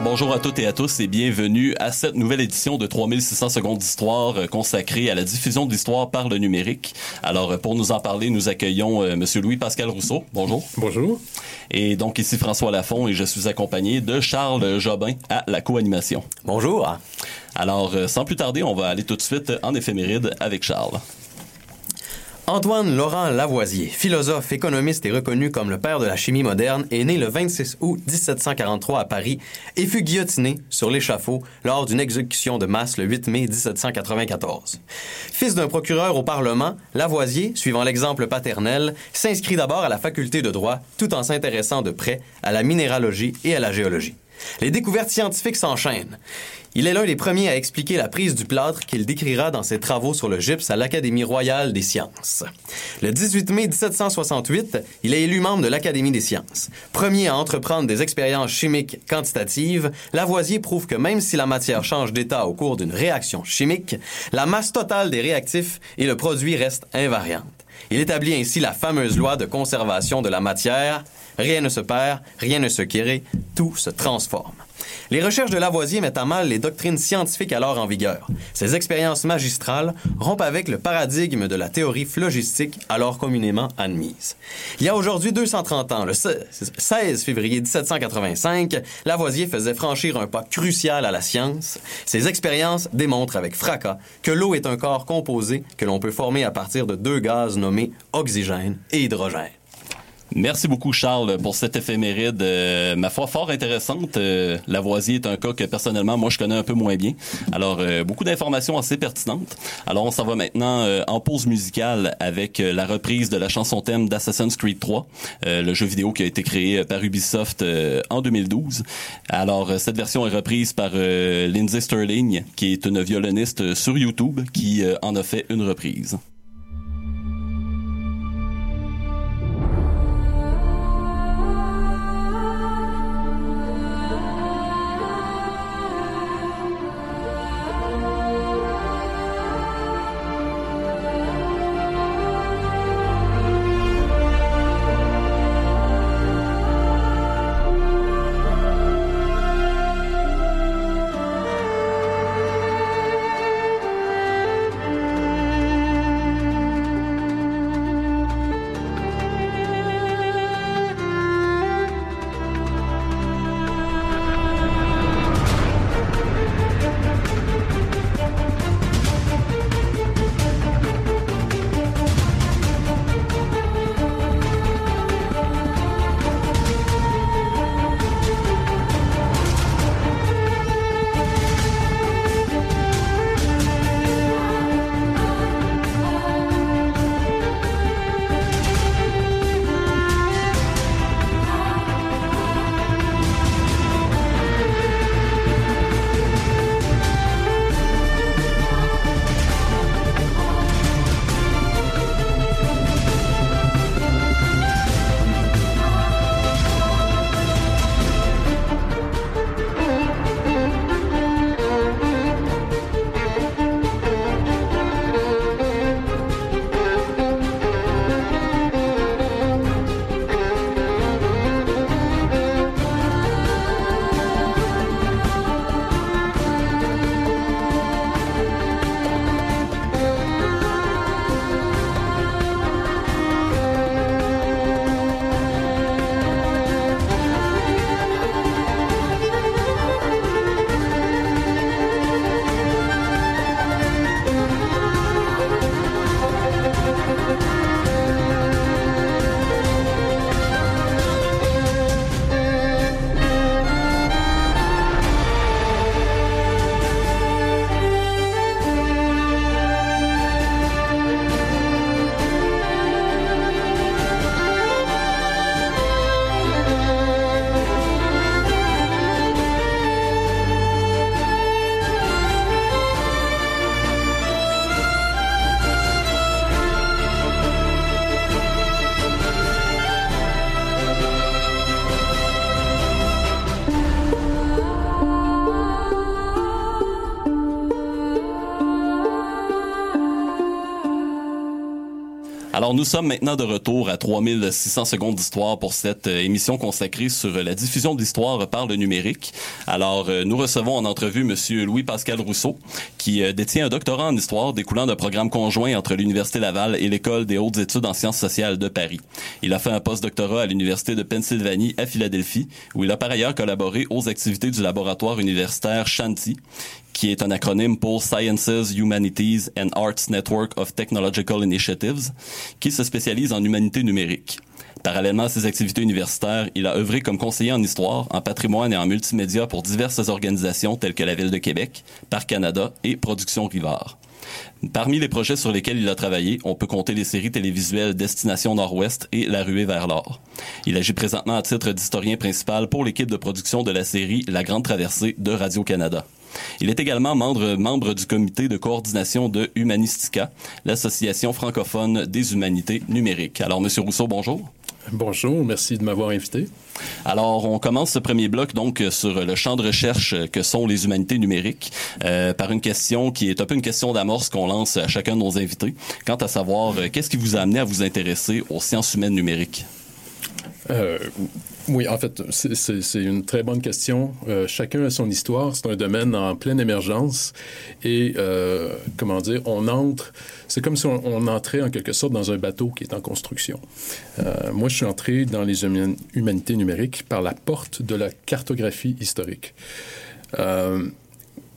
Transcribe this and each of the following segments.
Alors bonjour à toutes et à tous et bienvenue à cette nouvelle édition de 3600 secondes d'histoire euh, consacrée à la diffusion de l'histoire par le numérique. Alors euh, pour nous en parler, nous accueillons euh, monsieur Louis-Pascal Rousseau. Bonjour. Bonjour. Et donc ici François Lafont et je suis accompagné de Charles Jobin à la co-animation. Bonjour. Alors sans plus tarder, on va aller tout de suite en éphéméride avec Charles. Antoine Laurent Lavoisier, philosophe, économiste et reconnu comme le père de la chimie moderne, est né le 26 août 1743 à Paris et fut guillotiné sur l'échafaud lors d'une exécution de masse le 8 mai 1794. Fils d'un procureur au Parlement, Lavoisier, suivant l'exemple paternel, s'inscrit d'abord à la faculté de droit tout en s'intéressant de près à la minéralogie et à la géologie. Les découvertes scientifiques s'enchaînent. Il est l'un des premiers à expliquer la prise du plâtre qu'il décrira dans ses travaux sur le gypse à l'Académie royale des sciences. Le 18 mai 1768, il est élu membre de l'Académie des sciences. Premier à entreprendre des expériences chimiques quantitatives, Lavoisier prouve que même si la matière change d'état au cours d'une réaction chimique, la masse totale des réactifs et le produit restent invariantes. Il établit ainsi la fameuse loi de conservation de la matière. Rien ne se perd, rien ne se crée, tout se transforme. Les recherches de Lavoisier mettent à mal les doctrines scientifiques alors en vigueur. Ses expériences magistrales rompent avec le paradigme de la théorie phlogistique alors communément admise. Il y a aujourd'hui 230 ans, le 16 février 1785, Lavoisier faisait franchir un pas crucial à la science. Ses expériences démontrent avec fracas que l'eau est un corps composé que l'on peut former à partir de deux gaz nommés oxygène et hydrogène. Merci beaucoup, Charles, pour cette éphéméride, euh, ma foi, fort intéressante. Euh, Lavoisier est un cas que, personnellement, moi, je connais un peu moins bien. Alors, euh, beaucoup d'informations assez pertinentes. Alors, on s'en va maintenant euh, en pause musicale avec la reprise de la chanson thème d'Assassin's Creed 3, le jeu vidéo qui a été créé par Ubisoft en 2012. Alors, cette version est reprise par Lindsay Sterling, qui est une violoniste sur YouTube, qui en a fait une reprise. Nous sommes maintenant de retour à 3600 secondes d'histoire pour cette euh, émission consacrée sur la diffusion de l'histoire par le numérique. Alors euh, nous recevons en entrevue monsieur Louis-Pascal Rousseau qui euh, détient un doctorat en histoire découlant d'un programme conjoint entre l'Université Laval et l'École des hautes études en sciences sociales de Paris. Il a fait un post-doctorat à l'Université de Pennsylvanie à Philadelphie où il a par ailleurs collaboré aux activités du laboratoire universitaire Shanti qui est un acronyme pour Sciences, Humanities and Arts Network of Technological Initiatives, qui se spécialise en humanité numérique. Parallèlement à ses activités universitaires, il a œuvré comme conseiller en histoire, en patrimoine et en multimédia pour diverses organisations telles que la Ville de Québec, Parc Canada et Production Rivard. Parmi les projets sur lesquels il a travaillé, on peut compter les séries télévisuelles Destination Nord-Ouest et La ruée vers l'or. Il agit présentement à titre d'historien principal pour l'équipe de production de la série La Grande Traversée de Radio-Canada. Il est également membre, membre du comité de coordination de Humanistica, l'association francophone des humanités numériques. Alors, Monsieur Rousseau, bonjour. Bonjour, merci de m'avoir invité. Alors, on commence ce premier bloc donc sur le champ de recherche que sont les humanités numériques euh, par une question qui est un peu une question d'amorce qu'on lance à chacun de nos invités. Quant à savoir, euh, qu'est-ce qui vous a amené à vous intéresser aux sciences humaines numériques? Euh, oui, en fait, c'est une très bonne question. Euh, chacun a son histoire. C'est un domaine en pleine émergence. Et, euh, comment dire, on entre... C'est comme si on, entrait en quelque sorte dans un bateau qui est en construction. Euh, moi, je suis entré dans les humanités numériques par la porte de la cartographie historique.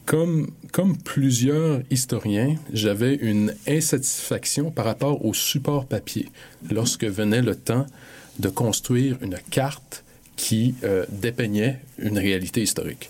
Comme, comme, plusieurs historiens, j'avais une insatisfaction par rapport au support papier lorsque venait le temps de construire une carte qui euh, dépeignait une réalité historique.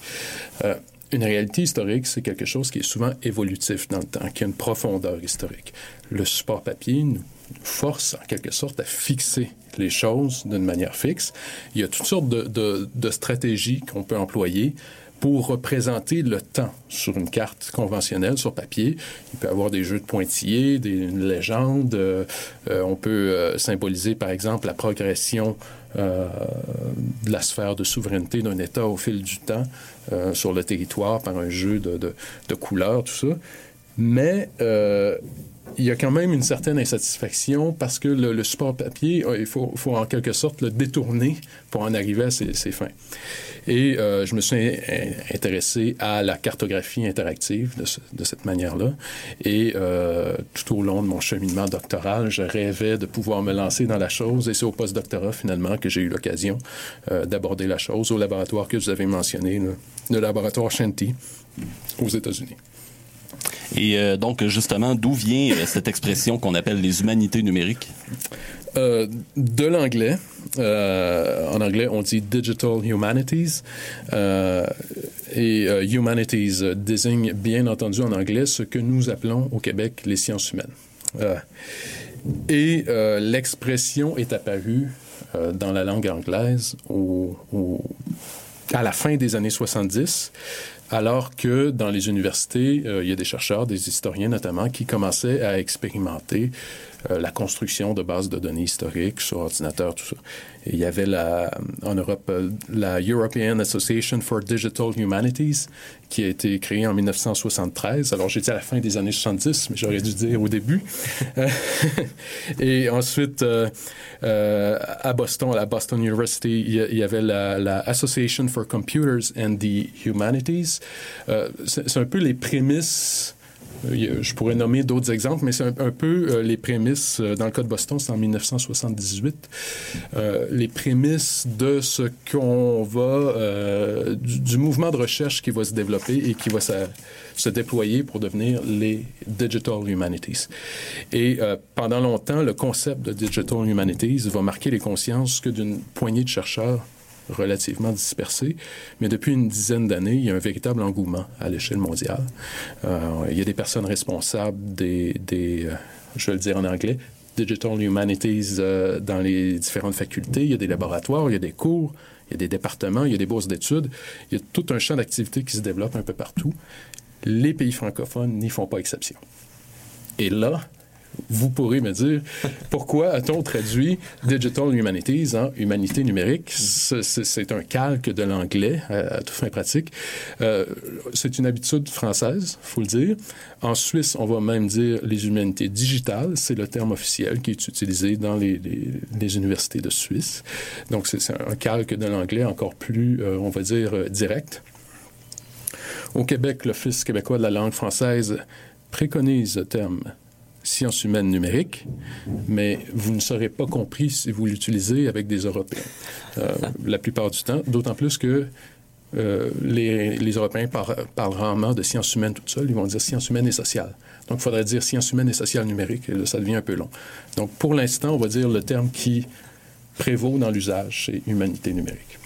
Euh, une réalité historique, c'est quelque chose qui est souvent évolutif dans le temps, qui a une profondeur historique. Le support papier nous force en quelque sorte à fixer les choses d'une manière fixe. Il y a toutes sortes de, stratégies qu'on peut employer pour représenter le temps sur une carte conventionnelle, sur papier. Il peut y avoir des jeux de pointillés, des, une légende. Euh, on peut euh, symboliser, par exemple, la progression euh, de la sphère de souveraineté d'un État au fil du temps sur le territoire par un jeu de, de, de couleurs, tout ça. Mais il y a quand même une certaine insatisfaction parce que le, support papier, il faut, en quelque sorte le détourner pour en arriver à ses, fins. Et euh, je me suis intéressé à la cartographie interactive de, cette manière-là. Et euh, tout au long de mon cheminement doctoral, je rêvais de pouvoir me lancer dans la chose. Et c'est au post-doctorat, finalement, que j'ai eu l'occasion euh, d'aborder la chose au laboratoire que vous avez mentionné, le, le laboratoire Shanti, aux États-Unis. Et euh, donc, justement, d'où vient euh, cette expression qu'on appelle les humanités numériques? Euh, de l'anglais. En anglais, on dit Digital Humanities. Et Humanities désigne bien entendu en anglais ce que nous appelons au Québec les sciences humaines. et l'expression est apparue dans la langue anglaise à la fin des années 70 alors que dans les universités, euh, il y a des chercheurs, des historiens notamment, qui commençaient à expérimenter euh, la construction de bases de données historiques sur ordinateur, tout ça. Il y avait la, en Europe euh, la European Association for Digital Humanities qui a été créée en 1973. Alors dit à la fin des années 70, mais j'aurais dû dire au début. Et ensuite, euh, euh, à Boston, à la Boston University, il y avait la, Association for Computers and the Humanities. C'est un peu les prémices je pourrais nommer d'autres exemples, mais c'est un, peu euh, les prémices, euh, dans le cas de Boston, c'est en 1978, euh, les prémices de ce qu'on va, du, mouvement de recherche qui va se développer et qui va se déployer pour devenir les Digital Humanities. Et pendant longtemps, le concept de Digital Humanities va marquer les consciences que d'une poignée de chercheurs relativement dispersé, mais depuis une dizaine d'années, il y a un véritable engouement à l'échelle mondiale. Euh, il y a des personnes responsables des, euh, je vais le dire en anglais, Digital Humanities euh, dans les différentes facultés. Il y a des laboratoires, il y a des cours, il y a des départements, il y a des bourses d'études. Il y a tout un champ d'activité qui se développe un peu partout. Les pays francophones n'y font pas exception. Et là, vous pourrez me dire pourquoi a-t-on traduit Digital Humanities en Humanité numérique? C'est un calque de l'anglais à, toute fin pratique. Euh, c'est une habitude française, faut le dire. En Suisse, on va même dire les humanités digitales. C'est le terme officiel qui est utilisé dans les, les, universités de Suisse. Donc, c'est un calque de l'anglais encore plus, euh, on va dire, euh, direct. Au Québec, l'Office québécois de la langue française préconise le terme sciences humaines numériques, mais vous ne serez pas compris si vous l'utilisez avec des Européens euh, la plupart du temps, d'autant plus que euh, les, Européens parlent rarement de sciences humaines toutes seules, ils vont dire sciences humaines et sociales. Donc, il faudrait dire sciences humaines et sociales numériques, et là, ça devient un peu long. Donc, pour l'instant, on va dire le terme qui prévaut dans l'usage, c'est humanité numérique.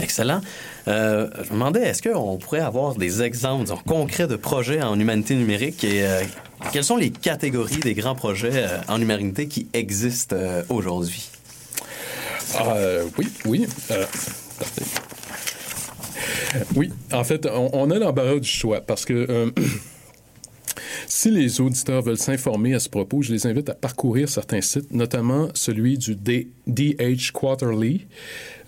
Excellent. Euh, je me demandais, est-ce qu'on pourrait avoir des exemples concrets de projets en humanité numérique et euh, quelles sont les catégories des grands projets euh, en humanité qui existent aujourd'hui? oui, oui. oui, en fait, on a l'embarras du choix parce que Si les auditeurs veulent s'informer à ce propos, je les invite à parcourir certains sites, notamment celui du DH Quarterly,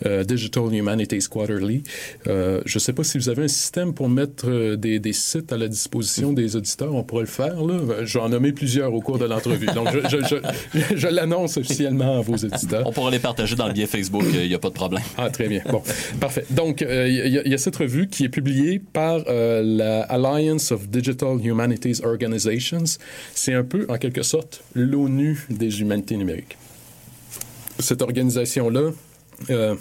euh, Digital Humanities Quarterly. Euh, je ne sais pas si vous avez un système pour mettre euh, des, des, sites à la disposition des auditeurs. On pourrait le faire. Là. Je vais en nommer plusieurs au cours de l'entrevue. Donc, je, je, je, l'annonce officiellement à vos auditeurs. On pourra les partager dans le biais Facebook. Il n'y a pas de problème. Ah, très bien. Bon, parfait. Donc, il y, y, a cette revue qui est publiée par la Alliance of Digital Humanities Organizations c'est un peu, en quelque sorte, l'ONU des humanités numériques. Cette organisation-là euh,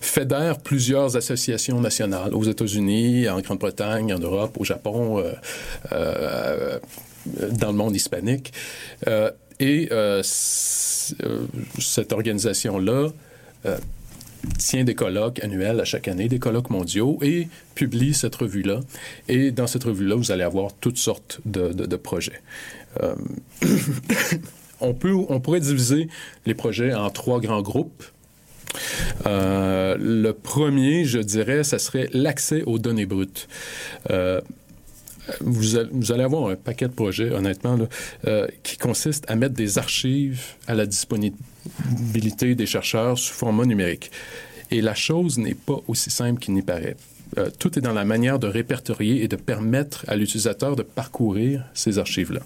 fédère plusieurs associations nationales aux États-Unis, en Grande-Bretagne, en Europe, au Japon, euh, euh, dans le monde hispanique. et cette organisation-là tient des colloques annuels à chaque année, des colloques mondiaux, et publie cette revue-là. Et dans cette revue-là, vous allez avoir toutes sortes de, de, projets. Euh, on, peut, on pourrait diviser les projets en trois grands groupes. Euh, le premier, je dirais, ça serait l'accès aux données brutes. Euh, vous, allez avoir un paquet de projets, honnêtement, là, qui consiste à mettre des archives à la disponibilité des chercheurs sous format numérique. Et la chose n'est pas aussi simple qu'il n'y paraît. Euh, tout est dans la manière de répertorier et de permettre à l'utilisateur de parcourir ces archives-là.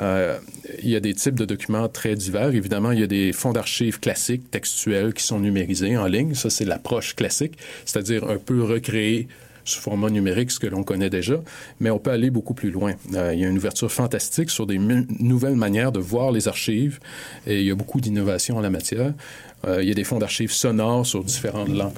Euh, il y a des types de documents très divers. Évidemment, il y a des fonds d'archives classiques, textuels, qui sont numérisés en ligne. Ça, c'est l'approche classique, c'est-à-dire un peu recréer sous format numérique, ce que l'on connaît déjà, mais on peut aller beaucoup plus loin. Euh, il y a une ouverture fantastique sur des nouvelles manières de voir les archives et il y a beaucoup d'innovations en la matière. Euh, il y a des fonds d'archives sonores sur différentes langues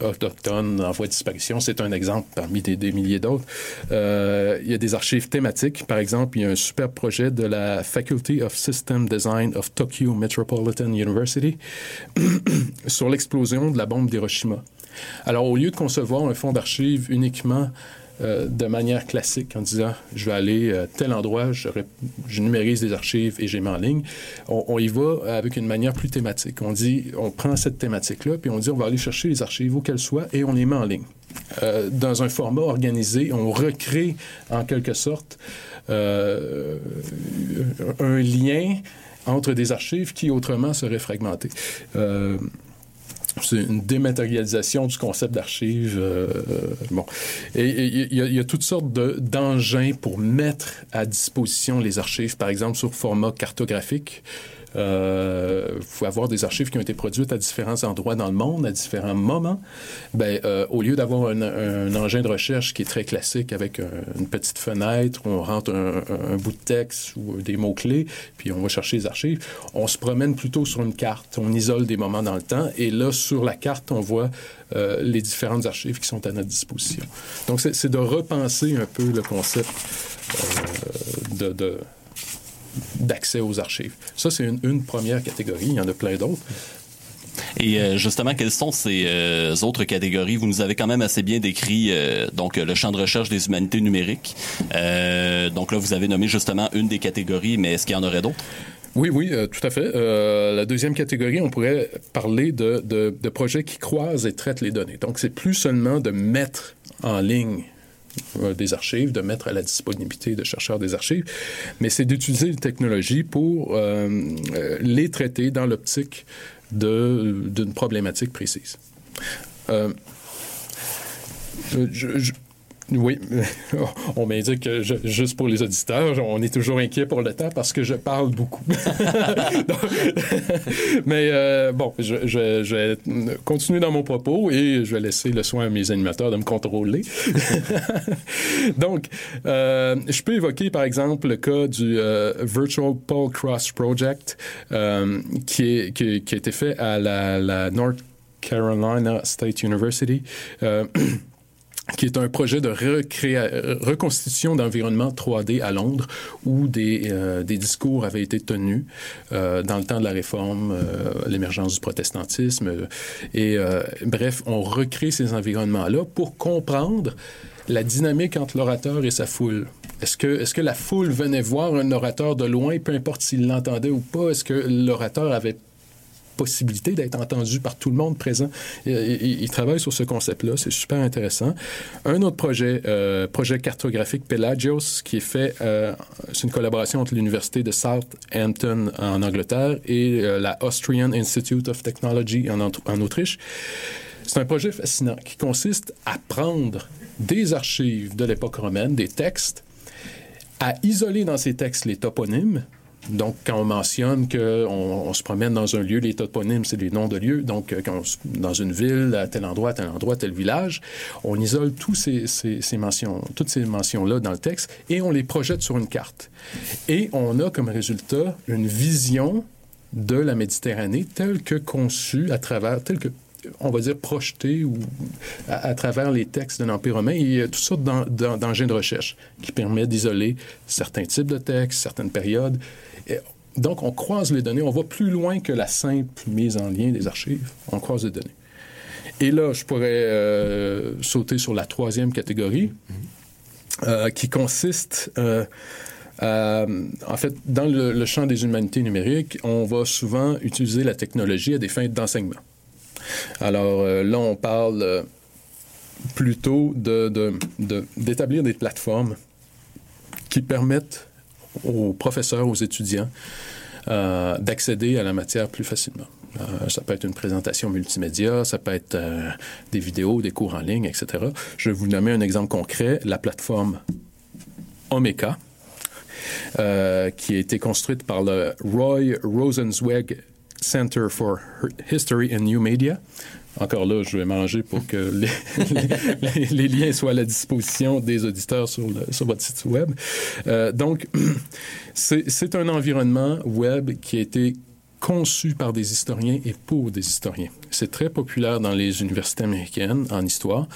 autochtones en voie de disparition. C'est un exemple parmi des, milliers d'autres. Euh, il y a des archives thématiques. Par exemple, il y a un super projet de la Faculty of System Design of Tokyo Metropolitan University sur l'explosion de la bombe d'Hiroshima. Alors, au lieu de concevoir un fonds d'archives uniquement euh, de manière classique en disant je vais aller à tel endroit, je, numérise des archives et j'ai mis en ligne. On, y va avec une manière plus thématique. On dit, on prend cette thématique-là, puis on dit on va aller chercher les archives où qu'elles soient et on les met en ligne. Euh, dans un format organisé, on recrée en quelque sorte euh, un lien entre des archives qui autrement seraient fragmentées c'est une dématérialisation du concept d'archives. Euh, bon. Et il y, a toutes sortes d'engins pour mettre à disposition les archives, par exemple sur format cartographique. Euh, pouvez avoir des archives qui ont été produites à différents endroits dans le monde, à différents moments. Ben, euh, au lieu d'avoir un, engin de recherche qui est très classique avec une petite fenêtre on rentre un, bout de texte ou des mots-clés, puis on va chercher les archives, on se promène plutôt sur une carte. On isole des moments dans le temps et là, sur la carte, on voit euh, les différentes archives qui sont à notre disposition. Donc, c'est de repenser un peu le concept de, de d'accès aux archives. Ça, c'est une, première catégorie. Il y en a plein d'autres. Et euh, justement, quelles sont ces euh, autres catégories? Vous nous avez quand même assez bien décrit euh, donc le champ de recherche des humanités numériques. donc là, vous avez nommé justement une des catégories, mais est-ce qu'il y en aurait d'autres? Oui, oui, tout à fait. la deuxième catégorie, on pourrait parler de, de, de projets qui croisent et traitent les données. Donc, c'est plus seulement de mettre en ligne des archives, de mettre à la disponibilité de chercheurs des archives, mais c'est d'utiliser les technologies pour euh, euh, les traiter dans l'optique d'une problématique précise. Euh, je, oui, on m'indique que juste pour les auditeurs, on est toujours inquiet pour le temps parce que je parle beaucoup. mais euh, bon, je, je, vais continuer dans mon propos et je vais laisser le soin à mes animateurs de me contrôler. Donc, euh, je peux évoquer par exemple le cas du euh, Virtual Pole Cross Project qui, a été fait à la North Carolina State University. Qui est un projet de reconstitution d'environnement 3D à Londres où des, euh, des discours avaient été tenus euh, dans le temps de la réforme, euh, l'émergence du protestantisme. Et bref, on recrée ces environnements-là pour comprendre la dynamique entre l'orateur et sa foule. Est-ce que la foule venait voir un orateur de loin, peu importe s'il l'entendait ou pas? Est-ce que l'orateur avait d'être entendu par tout le monde présent. Il, il, il travaille sur ce concept-là, c'est super intéressant. Un autre projet, euh, projet cartographique Pelagios, qui est fait, euh, c'est une collaboration entre l'Université de Southampton en Angleterre et euh, la Austrian Institute of Technology en Autriche. C'est un projet fascinant qui consiste à prendre des archives de l'époque romaine, des textes, à isoler dans ces textes les toponymes, donc, quand on mentionne qu'on on se promène dans un lieu, les toponymes, c'est les noms de lieux. Donc, quand on, dans une ville, à tel endroit, à tel endroit, tel village, on isole tous ces, mentions, toutes ces mentions-là dans le texte et on les projette sur une carte. Et on a comme résultat une vision de la Méditerranée telle que conçue à travers, telle que on va dire, projeté ou à, à, travers les textes de l'Empire romain. il y a toutes sortes d'engins de recherche qui permettent d'isoler certains types de textes, certaines périodes. Et donc, on croise les données. On va plus loin que la simple mise en lien des archives. On croise les données. Et là, je pourrais euh, sauter sur la troisième catégorie, euh, qui consiste... Euh, euh, en fait, dans le, le, champ des humanités numériques, on va souvent utiliser la technologie à des fins d'enseignement. Alors euh, là, on parle euh, plutôt d'établir de, de, des plateformes qui permettent aux professeurs, aux étudiants, euh, d'accéder à la matière plus facilement. Euh, ça peut être une présentation multimédia, ça peut être euh, des vidéos, des cours en ligne, etc. Je vais vous nommer un exemple concret, la plateforme Omeka, qui a été construite par le Roy Rosenzweig Center for History and New Media. Encore là, je vais manger pour que les, liens soient à la disposition des auditeurs sur votre site web. Euh, donc, c'est un environnement web qui a été conçu par des historiens et pour des historiens. C'est très populaire dans les universités américaines en histoire.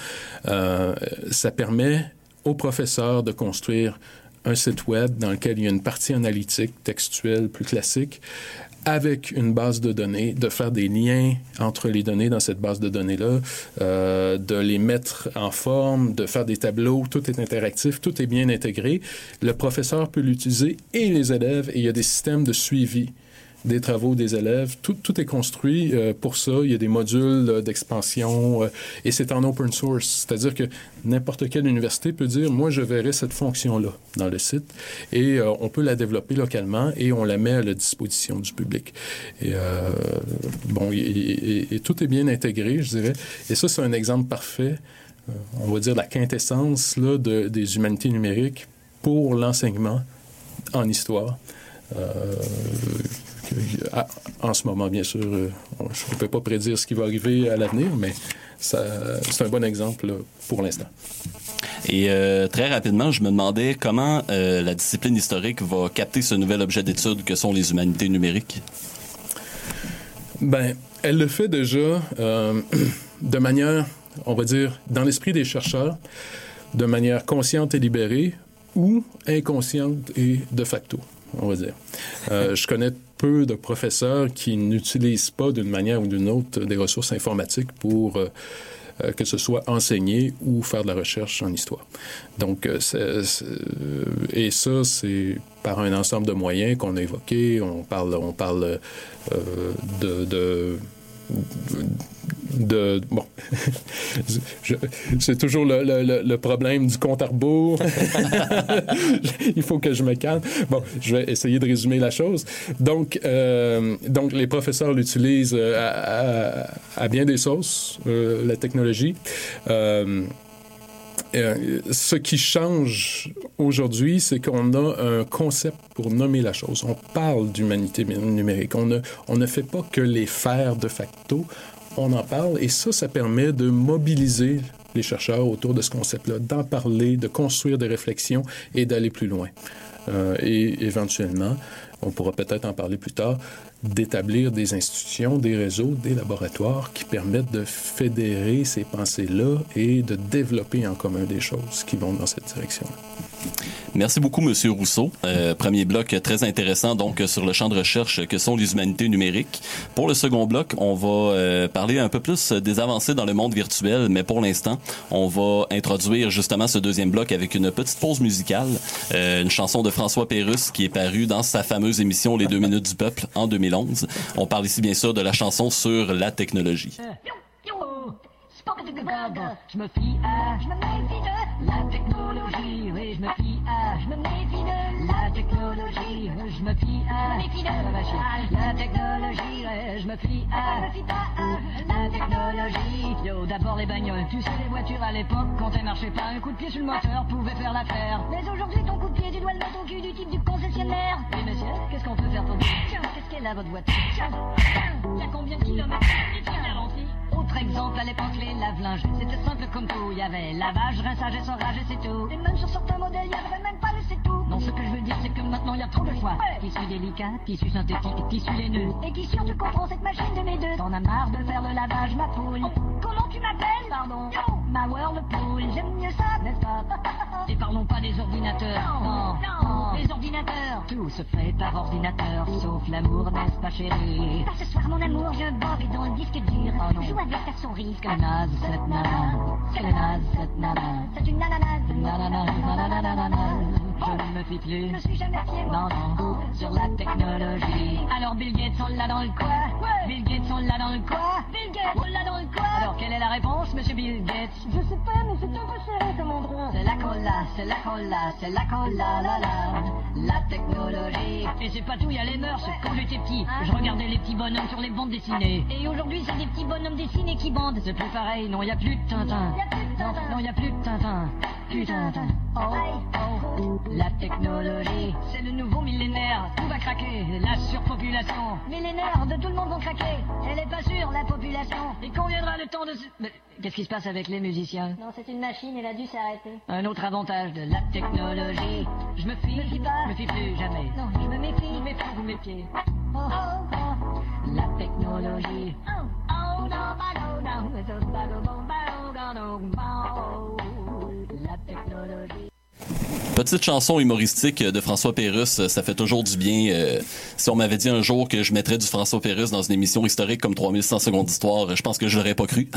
Euh, ça permet aux professeurs de construire un site web dans lequel il y a une partie analytique, textuelle, plus classique, avec une base de données, de faire des liens entre les données dans cette base de données-là, euh, de les mettre en forme, de faire des tableaux, tout est interactif, tout est bien intégré. Le professeur peut l'utiliser et les élèves, et il y a des systèmes de suivi des travaux des élèves. Tout, est construit euh, pour ça. Il y a des modules euh, d'expansion euh, et c'est en open source. C'est-à-dire que n'importe quelle université peut dire, moi, je verrai cette fonction-là dans le site et on peut la développer localement et on la met à la disposition du public. Et, bon, tout est bien intégré, je dirais. Et ça, c'est un exemple parfait, on va dire, la quintessence de, des humanités numériques pour l'enseignement en histoire. En ce moment, bien sûr, euh, je ne peux pas prédire ce qui va arriver à l'avenir, mais c'est un bon exemple pour l'instant. Et euh, très rapidement, je me demandais comment euh, la discipline historique va capter ce nouvel objet d'étude que sont les humanités numériques? Ben, elle le fait déjà euh, de manière, on va dire, dans l'esprit des chercheurs, de manière consciente et libérée ou inconsciente et de facto, on va dire. Euh, je connais peu de professeurs qui n'utilisent pas d'une manière ou d'une autre des ressources informatiques pour euh, euh, que ce soit enseigner ou faire de la recherche en histoire. Donc, euh, c et ça, c'est par un ensemble de moyens qu'on a évoqués. On parle, on parle euh, de, de de bon, c'est toujours le, le, problème du compte à rebours. Il faut que je me calme. Bon, je vais essayer de résumer la chose. Donc, euh, donc les professeurs l'utilisent euh, à, à, bien des sauces, euh, la technologie. Euh, ce qui change aujourd'hui, c'est qu'on a un concept pour nommer la chose. On parle d'humanité numérique. On ne, on ne fait pas que les faire de facto. On en parle et ça, ça permet de mobiliser les chercheurs autour de ce concept-là, d'en parler, de construire des réflexions et d'aller plus loin. Euh, et éventuellement, on pourra peut-être en parler plus tard, d'établir des institutions, des réseaux, des laboratoires qui permettent de fédérer ces pensées-là et de développer en commun des choses qui vont dans cette direction. Merci beaucoup, Monsieur Rousseau. Euh, premier bloc très intéressant, donc, sur le champ de recherche que sont les humanités numériques. Pour le second bloc, on va euh, parler un peu plus des avancées dans le monde virtuel, mais pour l'instant, on va introduire justement ce deuxième bloc avec une petite pause musicale, une chanson de François Pérusse qui est parue dans sa fameuse émission Les deux minutes du peuple en 2011. On parle ici bien sûr de la chanson sur la technologie. Je me fie à, je me méfie de la technologie, oui, je me fie à, je me méfie de la technologie, je me fie à, je me méfie de la technologie, je me fie à, je me fie pas à la technologie. Yo, d'abord les bagnoles, tu sais les voitures à l'époque, quand elles marchaient pas, un coup de pied sur le moteur pouvait faire l'affaire. Mais aujourd'hui ton coup de pied, tu dois le mettre au cul du type du concessionnaire. Et monsieur, qu'est-ce qu'on peut faire pour dire Qu'est-ce qu'elle a votre voiture Tiens, a combien de kilomètres autre exemple, à l'époque, les lave-linges, c'était simple comme tout. Il y avait lavage, rinçage et serrage et c'est tout. Et même sur certains modèles, il n'y avait même pas le c'est tout. Non, ce que je veux dire, c'est que maintenant, il y a trop de choix. Tissu délicat, tissu synthétique, tissu laineux. Et qui sûr tu comprends cette machine de mes deux T'en as marre de faire le lavage, ma poule. comment tu m'appelles? Pardon. Ma Whirlpool, j'aime mieux ça, n'est-ce pas? Et parlons pas des ordinateurs. Non, non, Les ordinateurs. Tout se fait par ordinateur, sauf l'amour, n'est-ce pas chérie? Pas ce soir, mon amour, je bave dans le disque dur. Oh non. Joue avec faire son risque. Naze, cette nana. C'est naze, cette nana. C'est une nanana. Nanana, nanana, nanana. Je me plus. Je suis jamais fier. Non, non. Sur la technologie. Alors Bill Gates, on l'a dans le quoi Bill Gates, on l'a dans le quoi Bill Gates, on l'a dans le Alors quelle est la réponse, monsieur Bill Gates? Je sais pas, mais c'est un peu serré comme endroit. C'est la cola, c'est la cola, c'est la cola, la la. La technologie. Et c'est pas tout, il y a les mœurs. Quand j'étais petit, je regardais les petits bonhommes sur les bandes dessinées. Et aujourd'hui, c'est des petits bonhommes dessinés qui bandent. C'est plus pareil, non, il y a plus de Tintin. Non, il y a plus de Tintin. Oh, oh. La technologie, c'est le nouveau millénaire. Tout va craquer. La surpopulation. Millénaire de tout le monde vont craquer. Elle est pas sûre, la population. Et quand viendra le temps de... Qu'est-ce qui se passe avec les musiciens Non, c'est une machine, elle a dû s'arrêter. Un autre avantage de la technologie. Je me fie, me fie pas. Je me fie plus jamais. Non, je me méfie. Je me méfie, vous méfiez. Oh, oh, oh. La technologie. Oh, oh, no, no, no, La technologie. Petite chanson humoristique de François Pérusse, ça fait toujours du bien. Euh, si on m'avait dit un jour que je mettrais du François Pérusse dans une émission historique comme 3100 secondes d'histoire, je pense que je l'aurais pas cru.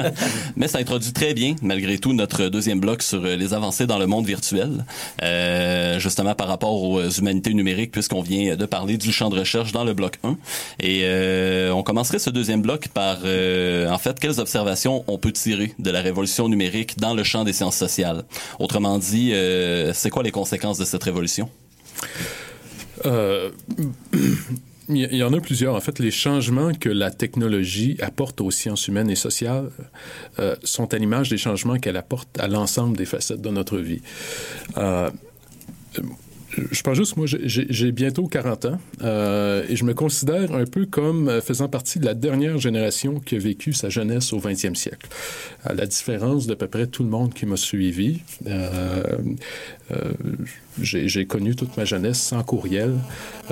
Mais ça introduit très bien, malgré tout, notre deuxième bloc sur les avancées dans le monde virtuel, euh, justement par rapport aux humanités numériques, puisqu'on vient de parler du champ de recherche dans le bloc 1. Et euh, on commencerait ce deuxième bloc par, euh, en fait, quelles observations on peut tirer de la révolution numérique dans le champ des sciences sociales? Autrement dit, euh, c'est quoi les conséquences de cette révolution? Euh, il y en a plusieurs. En fait, les changements que la technologie apporte aux sciences humaines et sociales euh, sont à l'image des changements qu'elle apporte à l'ensemble des facettes de notre vie. Je pense juste, moi, j'ai bientôt 40 ans euh, et je me considère un peu comme faisant partie de la dernière génération qui a vécu sa jeunesse au 20e siècle. À la différence d'à peu près tout le monde qui m'a suivi, euh, euh, j'ai connu toute ma jeunesse sans courriel,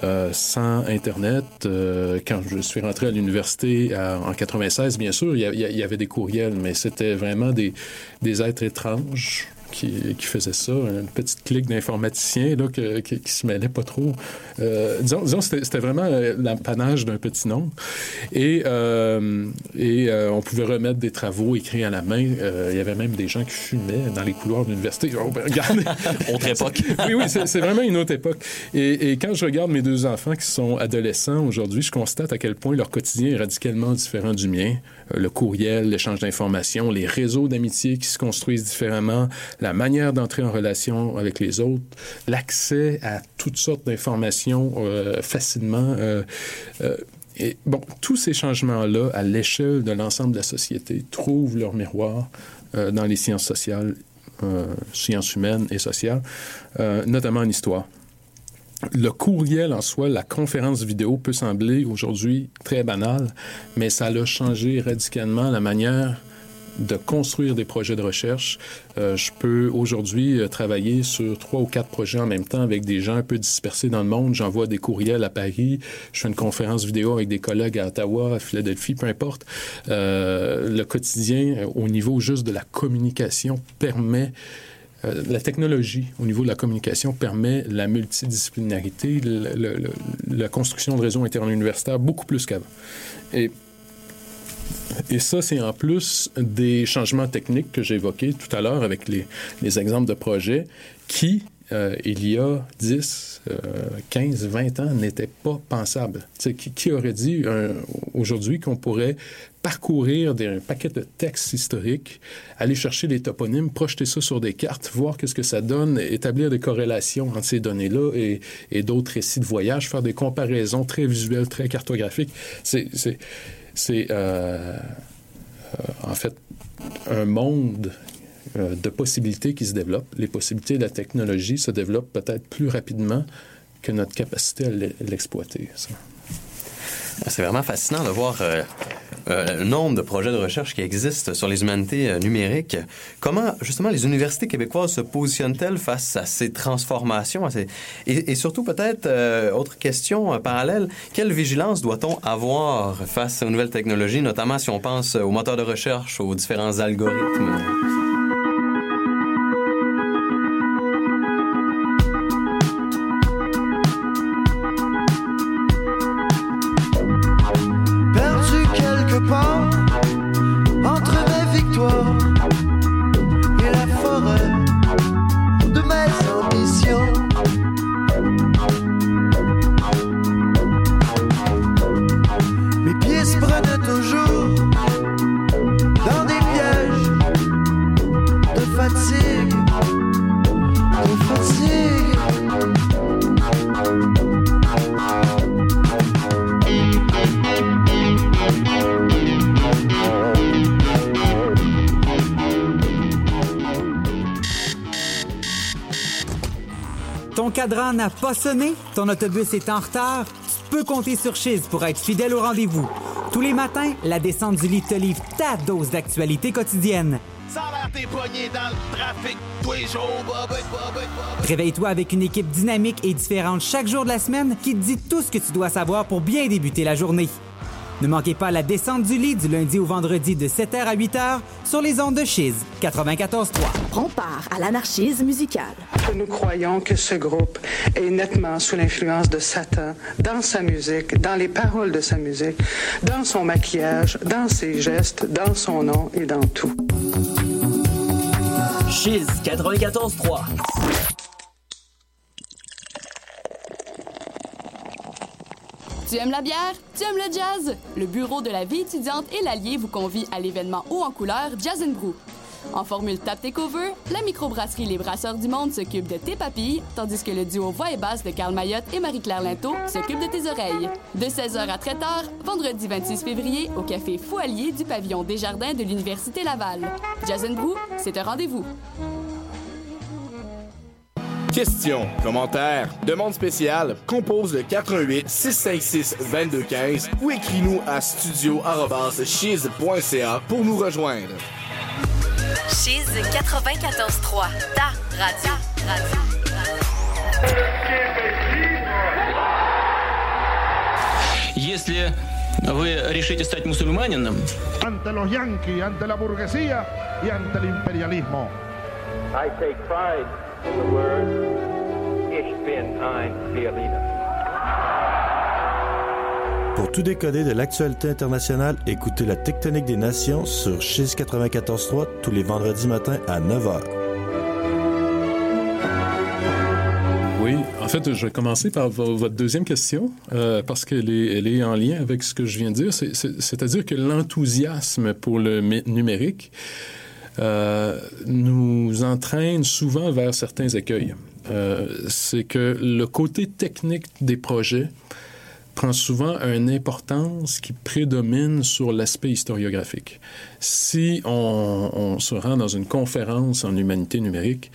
euh, sans Internet. Euh, quand je suis rentré à l'université en 96, bien sûr, il y, y, avait des courriels, mais c'était vraiment des, des êtres étranges qui, qui faisait ça, une petite clique d'informaticiens là, que- qui, qui se mêlait pas trop. Euh, disons, disons c'était, c'était vraiment euh, l'apanage d'un petit nombre. Et, euh, et euh, on pouvait remettre des travaux écrits à la main. Il y avait même des gens qui fumaient dans les couloirs de l'université. Oh, ben, regardez. Autre époque. oui, oui, c'est, c'est vraiment une autre époque. Et, et quand je regarde mes deux enfants qui sont adolescents aujourd'hui, je constate à quel point leur quotidien est radicalement différent du mien. Le courriel, l'échange d'informations, les réseaux d'amitié qui se construisent différemment, la manière d'entrer en relation avec les autres, l'accès à toutes sortes d'informations euh, facilement. euh, euh, bon, tous ces changements-là, à l'échelle de l'ensemble de la société, trouvent leur miroir dans les sciences sociales, sciences humaines et sociales, notamment en histoire. Le courriel en soi, la conférence vidéo peut sembler aujourd'hui très banale, mais ça a changé radicalement la manière de construire des projets de recherche. Euh, je peux aujourd'hui euh, travailler sur trois ou quatre projets en même temps avec des gens un peu dispersés dans le monde. J'envoie des courriels à Paris, je fais une conférence vidéo avec des collègues à Ottawa, à Philadelphie, peu importe. Euh, le quotidien, au niveau juste de la communication, permet la technologie au niveau de la communication permet la multidisciplinarité, la construction de réseaux interuniversitaires beaucoup plus qu'avant. Et ça, c'est en plus des changements techniques que j'ai évoqués tout à l'heure avec les, les exemples de projets qui, euh, il y a 10, euh, 15, 20 ans, n'étaient pas sais, qui, aurait dit aujourd'hui qu'on pourrait parcourir des, un paquet de textes historiques, aller chercher les toponymes, projeter ça sur des cartes, voir qu'est-ce que ça donne, établir des corrélations entre ces données-là et, et d'autres récits de voyage, faire des comparaisons très visuelles, très cartographiques. C'est, c'est, euh, euh, en fait un monde euh, de possibilités qui se développent. Les possibilités de la technologie se développent peut-être plus rapidement que notre capacité à l'e- l'exploiter. ça. C'est vraiment fascinant de voir euh, euh, le nombre de projets de recherche qui existent sur les humanités euh, numériques. Comment, justement, les universités québécoises se positionnent-elles face à ces transformations? Et, surtout, peut-être, autre question parallèle, quelle vigilance doit-on avoir face aux nouvelles technologies, notamment si on pense aux moteurs de recherche, aux différents algorithmes? N'a pas sonné? Ton autobus est en retard? Tu peux compter sur Chiz pour être fidèle au rendez-vous. Tous les matins, la descente du lit te livre ta dose d'actualité quotidienne. T'es dans le trafic tous les jours. Réveille-toi avec une équipe dynamique et différente chaque jour de la semaine qui te dit tout ce que tu dois savoir pour bien débuter la journée. Ne manquez pas la descente du lit du lundi au vendredi de 7h à 8h sur les ondes de Chiz 94.3. Prends part à l'anarchisme musical. que nous croyons que ce groupe est nettement sous l'influence de Satan dans sa musique, dans les paroles de sa musique, dans son maquillage, dans ses gestes, dans son nom et dans tout. Chiz 94.3. Tu aimes la bière? Tu aimes le jazz? Le Bureau de la vie étudiante et l'Allier vous convie à l'événement haut en couleur Jazz and Brew. En formule tap takeover, la microbrasserie Les Brasseurs du Monde s'occupe de tes papilles, tandis que le duo voix et basse de Carl Mayotte et Marie-Claire Linteau s'occupe de tes oreilles. De 16h à très tard, vendredi 26 février, au café Foualier du pavillon Desjardins de l'Université Laval. Jazz Brew, c'est un rendez-vous. Questions, commentaires, demandes spéciales, compose le 88 656 2215 ou écris-nous à studio@chiz.ca pour nous rejoindre. Chiz 94.3, ta radio. radio. Если вы решите стать мусульманином, Ante los yanquis, ante la burguesía y ante el imperialismo. I take pride in the word Ich bin ein Berliner. Pour tout décoder de l'actualité internationale, écoutez la Tectonique des Nations sur Chiz 94.3 tous les vendredis matins à 9h. Oui, en fait, je vais commencer par vo- votre deuxième question, euh, parce qu'elle est, elle est en lien avec ce que je viens de dire. C'est- c'est- C'est-à-dire que l'enthousiasme pour le mé- numérique nous entraîne souvent vers certains écueils. Euh, C'est que le côté technique des projets prend souvent une importance qui prédomine sur l'aspect historiographique. Si on, se rend dans une conférence en humanité numérique,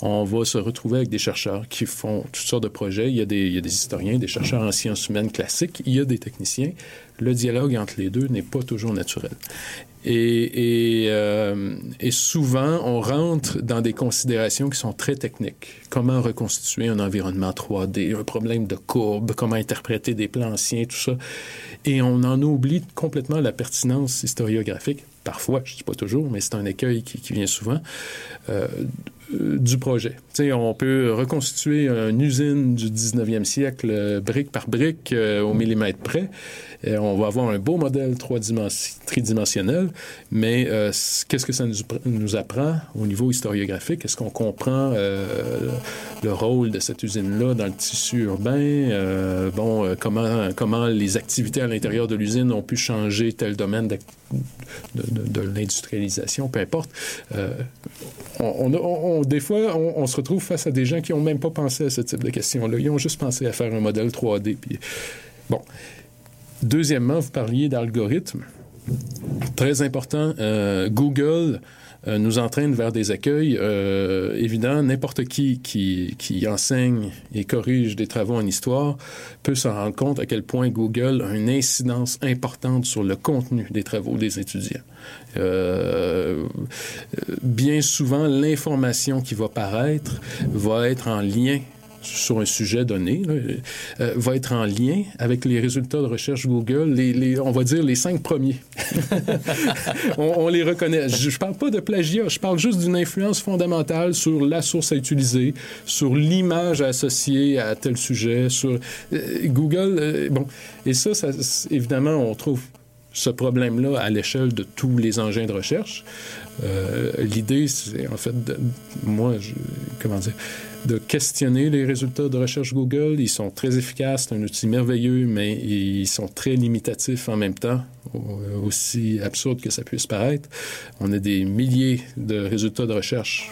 on va se retrouver avec des chercheurs qui font toutes sortes de projets. Il y a des historiens, des chercheurs en sciences humaines classiques, il y a des techniciens. Le dialogue entre les deux n'est pas toujours naturel. Et, et, euh, et souvent, on rentre dans des considérations qui sont très techniques. Comment reconstituer un environnement 3D, un problème de courbe, comment interpréter des plans anciens, tout ça. Et on en oublie complètement la pertinence historiographique. Parfois, je ne dis pas toujours, mais c'est un écueil qui, vient souvent. Euh, du projet. Tu sais, on peut reconstituer une usine du 19e siècle, euh, brique par brique, euh, au millimètre près. On va avoir un beau modèle tridimensionnel, mais euh, qu'est-ce que ça nous, pr- nous apprend au niveau historiographique? Est-ce qu'on comprend euh, le rôle de cette usine-là dans le tissu urbain? Euh, bon, comment, comment les activités à l'intérieur de l'usine ont pu changer tel domaine de, l'industrialisation, peu importe. On, des fois, on se retrouve face à des gens qui n'ont même pas pensé à ce type de questions-là. Ils ont juste pensé à faire un modèle 3D. Puis... Bon. Deuxièmement, vous parliez d'algorithmes. Très important, euh, Google euh, nous entraîne vers des accueils euh, évidents. N'importe qui, qui enseigne et corrige des travaux en histoire peut s'en rendre compte à quel point Google a une incidence importante sur le contenu des travaux des étudiants. Euh, bien souvent, l'information qui va paraître va être en lien sur un sujet donné, euh, va être en lien avec les résultats de recherche Google, les, on va dire les cinq premiers. on, les reconnaît. Je ne parle pas de plagiat, je parle juste d'une influence fondamentale sur la source à utiliser, sur l'image associée à tel sujet, sur euh, Google. euh, bon, et ça, évidemment, on trouve ce problème-là à l'échelle de tous les engins de recherche. L'idée, c'est en fait, de, moi, comment dire, de questionner les résultats de recherche Google. Ils sont très efficaces, c'est un outil merveilleux, mais ils sont très limitatifs en même temps, au- aussi absurde que ça puisse paraître. On a des milliers de résultats de recherche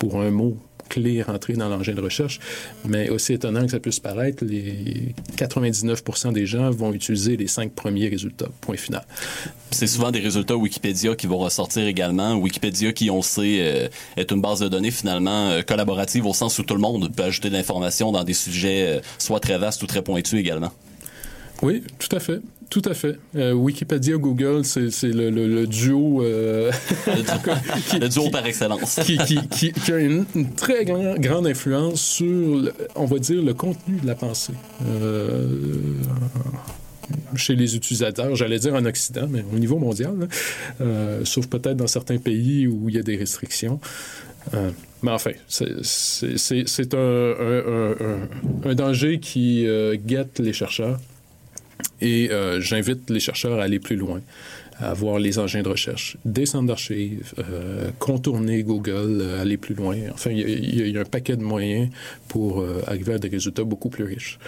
pour un mot clé rentré dans l'engin de recherche, mais aussi étonnant que ça puisse paraître, les 99% des gens vont utiliser les cinq premiers résultats, point final. C'est souvent des résultats Wikipédia qui vont ressortir également. Wikipédia, qui on sait euh, est une base de données finalement euh, collaborative au sens où tout le monde peut ajouter de l'information dans des sujets euh, soit très vastes ou très pointus également. Oui, tout à fait. Tout à fait. Euh, Wikipédia, Google, c'est c'est le, le- le duo... euh, Le duo par excellence. qui, qui- qui- qui a une, une très grand- grande influence sur, le- on va dire, le contenu de la pensée. Euh, chez les utilisateurs, j'allais dire en Occident, mais au niveau mondial, là, euh, sauf peut-être dans certains pays où il y a des restrictions. Euh, mais enfin, c'est- un, un- un- un- un danger qui euh, guette les chercheurs. Et euh, j'invite les chercheurs à aller plus loin, à voir les engins de recherche, des centres d'archives, euh, contourner Google, euh, aller plus loin. Enfin, il y, y a un paquet de moyens pour euh, arriver à des résultats beaucoup plus riches.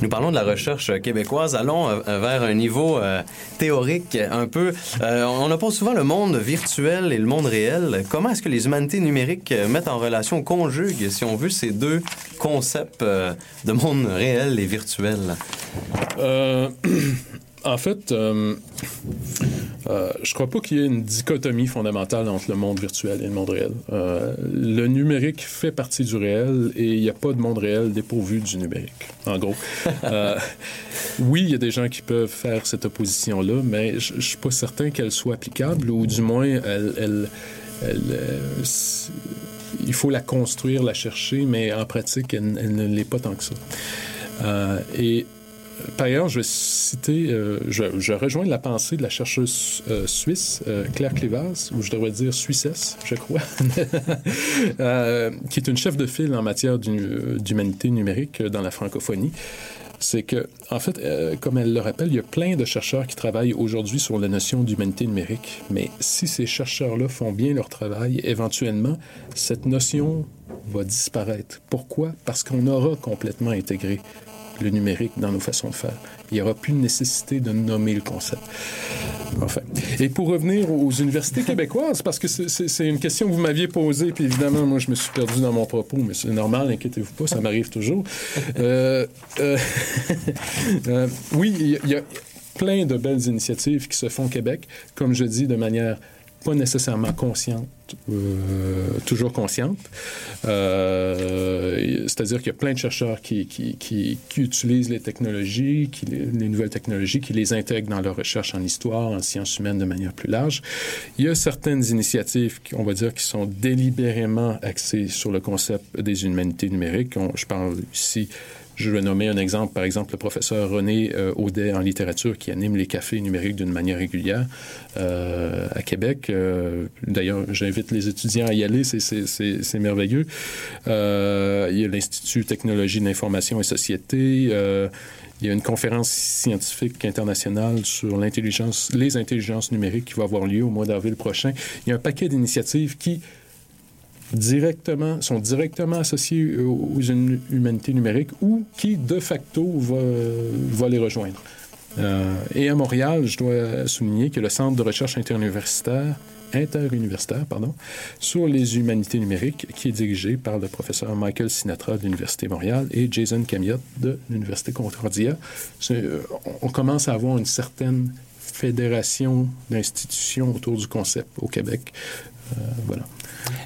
Nous parlons de la recherche québécoise. Allons euh, vers un niveau euh, théorique un peu. Euh, on oppose souvent le monde virtuel et le monde réel. Comment est-ce que les humanités numériques euh, mettent en relation, conjuguent, si on veut, ces deux concepts euh, de monde réel et virtuel? En fait, euh, euh, je crois pas qu'il y ait une dichotomie fondamentale entre le monde virtuel et le monde réel. Euh, le numérique fait partie du réel et il n'y a pas de monde réel dépourvu du numérique, en gros. Euh, oui, il y a des gens qui peuvent faire cette opposition-là, mais je ne suis pas certain qu'elle soit applicable ou du moins, elle, elle- elle, euh, il faut la construire, la chercher, mais en pratique, elle, elle ne l'est pas tant que ça. Et par ailleurs, je vais citer, euh, je, rejoins la pensée de la chercheuse euh, suisse euh, Claire Clévaz, ou je devrais dire suissesse, je crois, qui est une chef de file en matière d'hu- d'humanité numérique dans la francophonie. C'est que, en fait, comme elle le rappelle, il y a plein de chercheurs qui travaillent aujourd'hui sur la notion d'humanité numérique. Mais si ces chercheurs-là font bien leur travail, éventuellement, cette notion va disparaître. Pourquoi? Parce qu'on aura complètement intégré le numérique dans nos façons de faire. Il n'y aura plus de nécessité de nommer le concept. Enfin. Et pour revenir aux universités québécoises, parce que c'est- une question que vous m'aviez posée, puis évidemment, moi, je me suis perdu dans mon propos, mais c'est normal, inquiétez-vous pas, ça m'arrive toujours. Euh, euh, euh, oui, il y, y a plein de belles initiatives qui se font au Québec, comme je dis, de manière pas nécessairement consciente, euh, toujours consciente. Euh, C'est-à-dire qu'il y a plein de chercheurs qui, utilisent les technologies, les, les nouvelles technologies, qui les intègrent dans leur recherche en histoire, en sciences humaines de manière plus large. Il y a certaines initiatives, on va dire, qui sont délibérément axées sur le concept des humanités numériques. Je parle ici je vais nommer un exemple, par exemple, le professeur René euh, Audet en littérature qui anime les cafés numériques d'une manière régulière euh, à Québec. Euh, D'ailleurs, j'invite les étudiants à y aller, c'est- merveilleux. Il y a l'Institut Technologie de l'information et société. Il y a une conférence scientifique internationale sur les intelligences numériques qui va avoir lieu au mois d'avril prochain. Il y a un paquet d'initiatives qui directement, sont directement associés aux hum- humanités numériques ou qui, de facto, va, les rejoindre. Euh, et à Montréal, je dois souligner que le Centre de recherche interuniversitaire, sur les humanités numériques, qui est dirigé par le professeur Michael Sinatra de l'Université Montréal et Jason Camiot de l'Université Concordia. Euh, on commence à avoir une certaine fédération d'institutions autour du concept au Québec. Euh, voilà.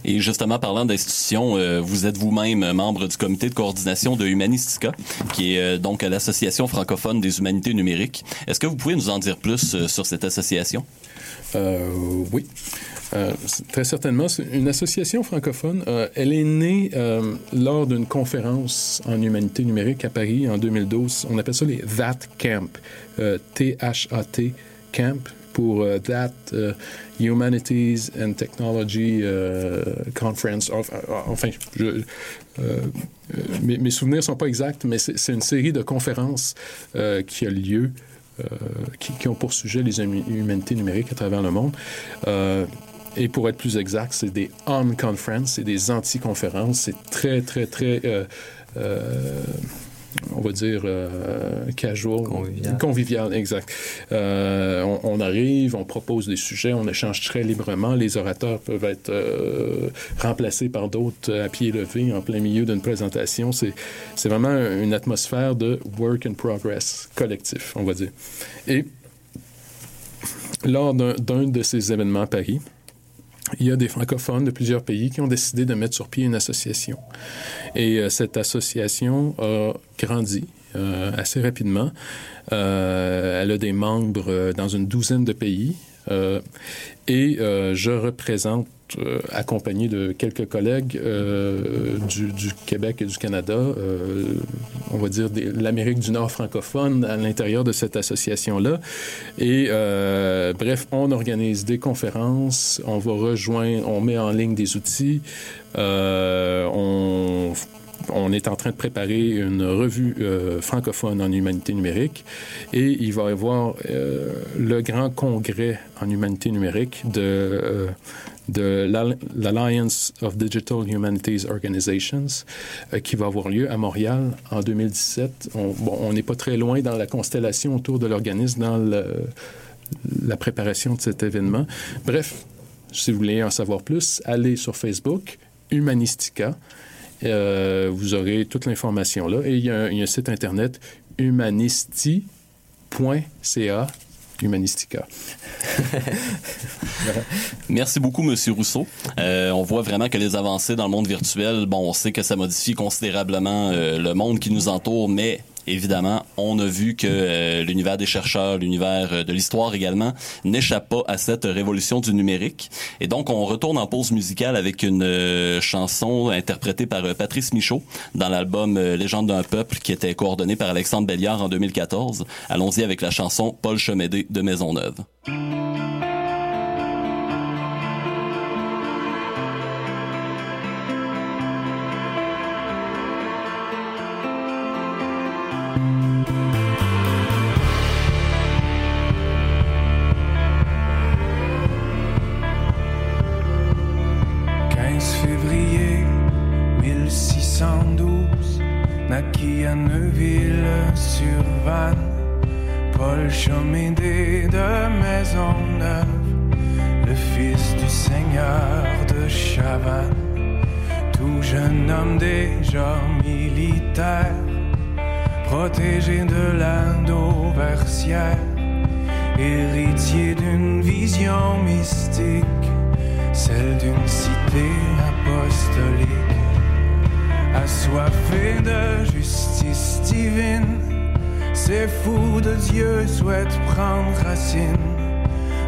Et justement, parlant d'institutions, euh, vous êtes vous-même membre du comité de coordination de Humanistica, qui est euh, donc l'association francophone des humanités numériques. Est-ce que vous pouvez nous en dire plus euh, sur cette association? Oui. Très certainement, une association francophone. Elle est née lors d'une conférence en humanité numérique à Paris en 2012. On appelle ça les THAT Camp. T-H-A-T Camp pour That Humanities and Technology euh, Conference. Enfin, enfin, euh, euh, mes, souvenirs sont pas exacts, mais c'est une série de conférences euh, qui a lieu euh, qui, ont pour sujet les hum- humanités numériques à travers le monde. Euh, et pour être plus exact, c'est des on-conferences, c'est des anti-conférences. C'est très, très, très, euh, euh, on va dire, euh, casual. Convivial. Convivial, exact. Euh, on, on arrive, on propose des sujets, on échange très librement. Les orateurs peuvent être euh, remplacés par d'autres à pied levé en plein milieu d'une présentation. C'est c'est vraiment une atmosphère de work in progress collectif, on va dire. Et lors d'un d'un de ces événements à Paris, il y a des francophones de plusieurs pays qui ont décidé de mettre sur pied une association. Et euh, cette association a grandi euh, assez rapidement. Euh, elle a des membres dans une douzaine de pays. Euh, et euh, je représente, euh, accompagné de quelques collègues du, du Québec et du Canada, on va dire l'Amérique du Nord francophone à l'intérieur de cette association-là. Et bref, on organise des conférences, on va rejoindre, on met en ligne des outils, on on est en train de préparer une revue euh, francophone en humanité numérique et il va y avoir euh, le grand congrès en humanité numérique de, euh, de l'Al- l'Alliance of Digital Humanities Organizations qui va avoir lieu à Montréal en 2017. On n'est pas très loin dans la constellation autour de l'organisme, dans la préparation de cet événement. Bref, si vous voulez en savoir plus, allez sur Facebook, Humanistica. Euh, vous aurez toute l'information là. Et il y, a un, site internet humanisti.ca. Humanistica. Merci beaucoup, Monsieur Rousseau. Euh, on voit vraiment que les avancées dans le monde virtuel, bon, on sait que ça modifie considérablement euh, le monde qui nous entoure, mais évidemment, on a vu que euh, l'univers des chercheurs, l'univers euh, de l'histoire également, n'échappe pas à cette révolution du numérique. Et donc, on retourne en pause musicale avec une euh, chanson interprétée par Patrice Michaud dans l'album Légende d'un peuple qui était coordonné par Alexandre Belliard en 2014. Allons-y avec la chanson Paul Chemédé de Maisonneuve. «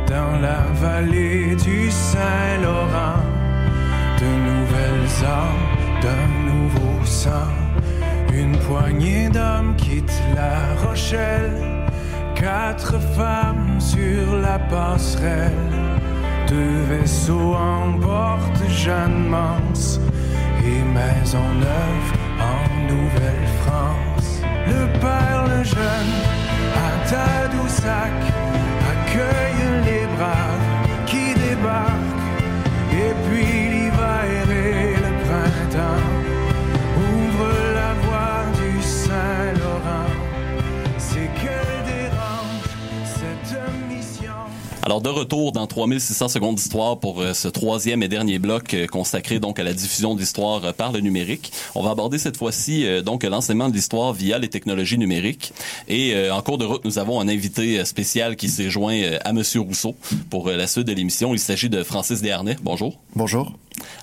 dans la vallée du Saint-Laurent. De nouvelles âmes, d'un nouveau sang. Une poignée d'hommes quitte la Rochelle. Quatre femmes sur la passerelle. Deux vaisseaux emportent Jeanne Mance et Maisonneuve en Nouvelle-France. Le père, le jeune, à Tadoussac, accueille les braves qui débarquent. Et puis l'hiver et le printemps Alors de retour dans 3600 secondes d'histoire pour euh, ce troisième et dernier bloc euh, consacré donc à la diffusion d'histoire euh, par le numérique. On va aborder cette fois-ci donc l'enseignement de l'histoire via les technologies numériques. Et en cours de route, nous avons un invité spécial qui s'est joint à Monsieur Rousseau pour la suite de l'émission. Il s'agit de Francis Desharnais. Bonjour. Bonjour.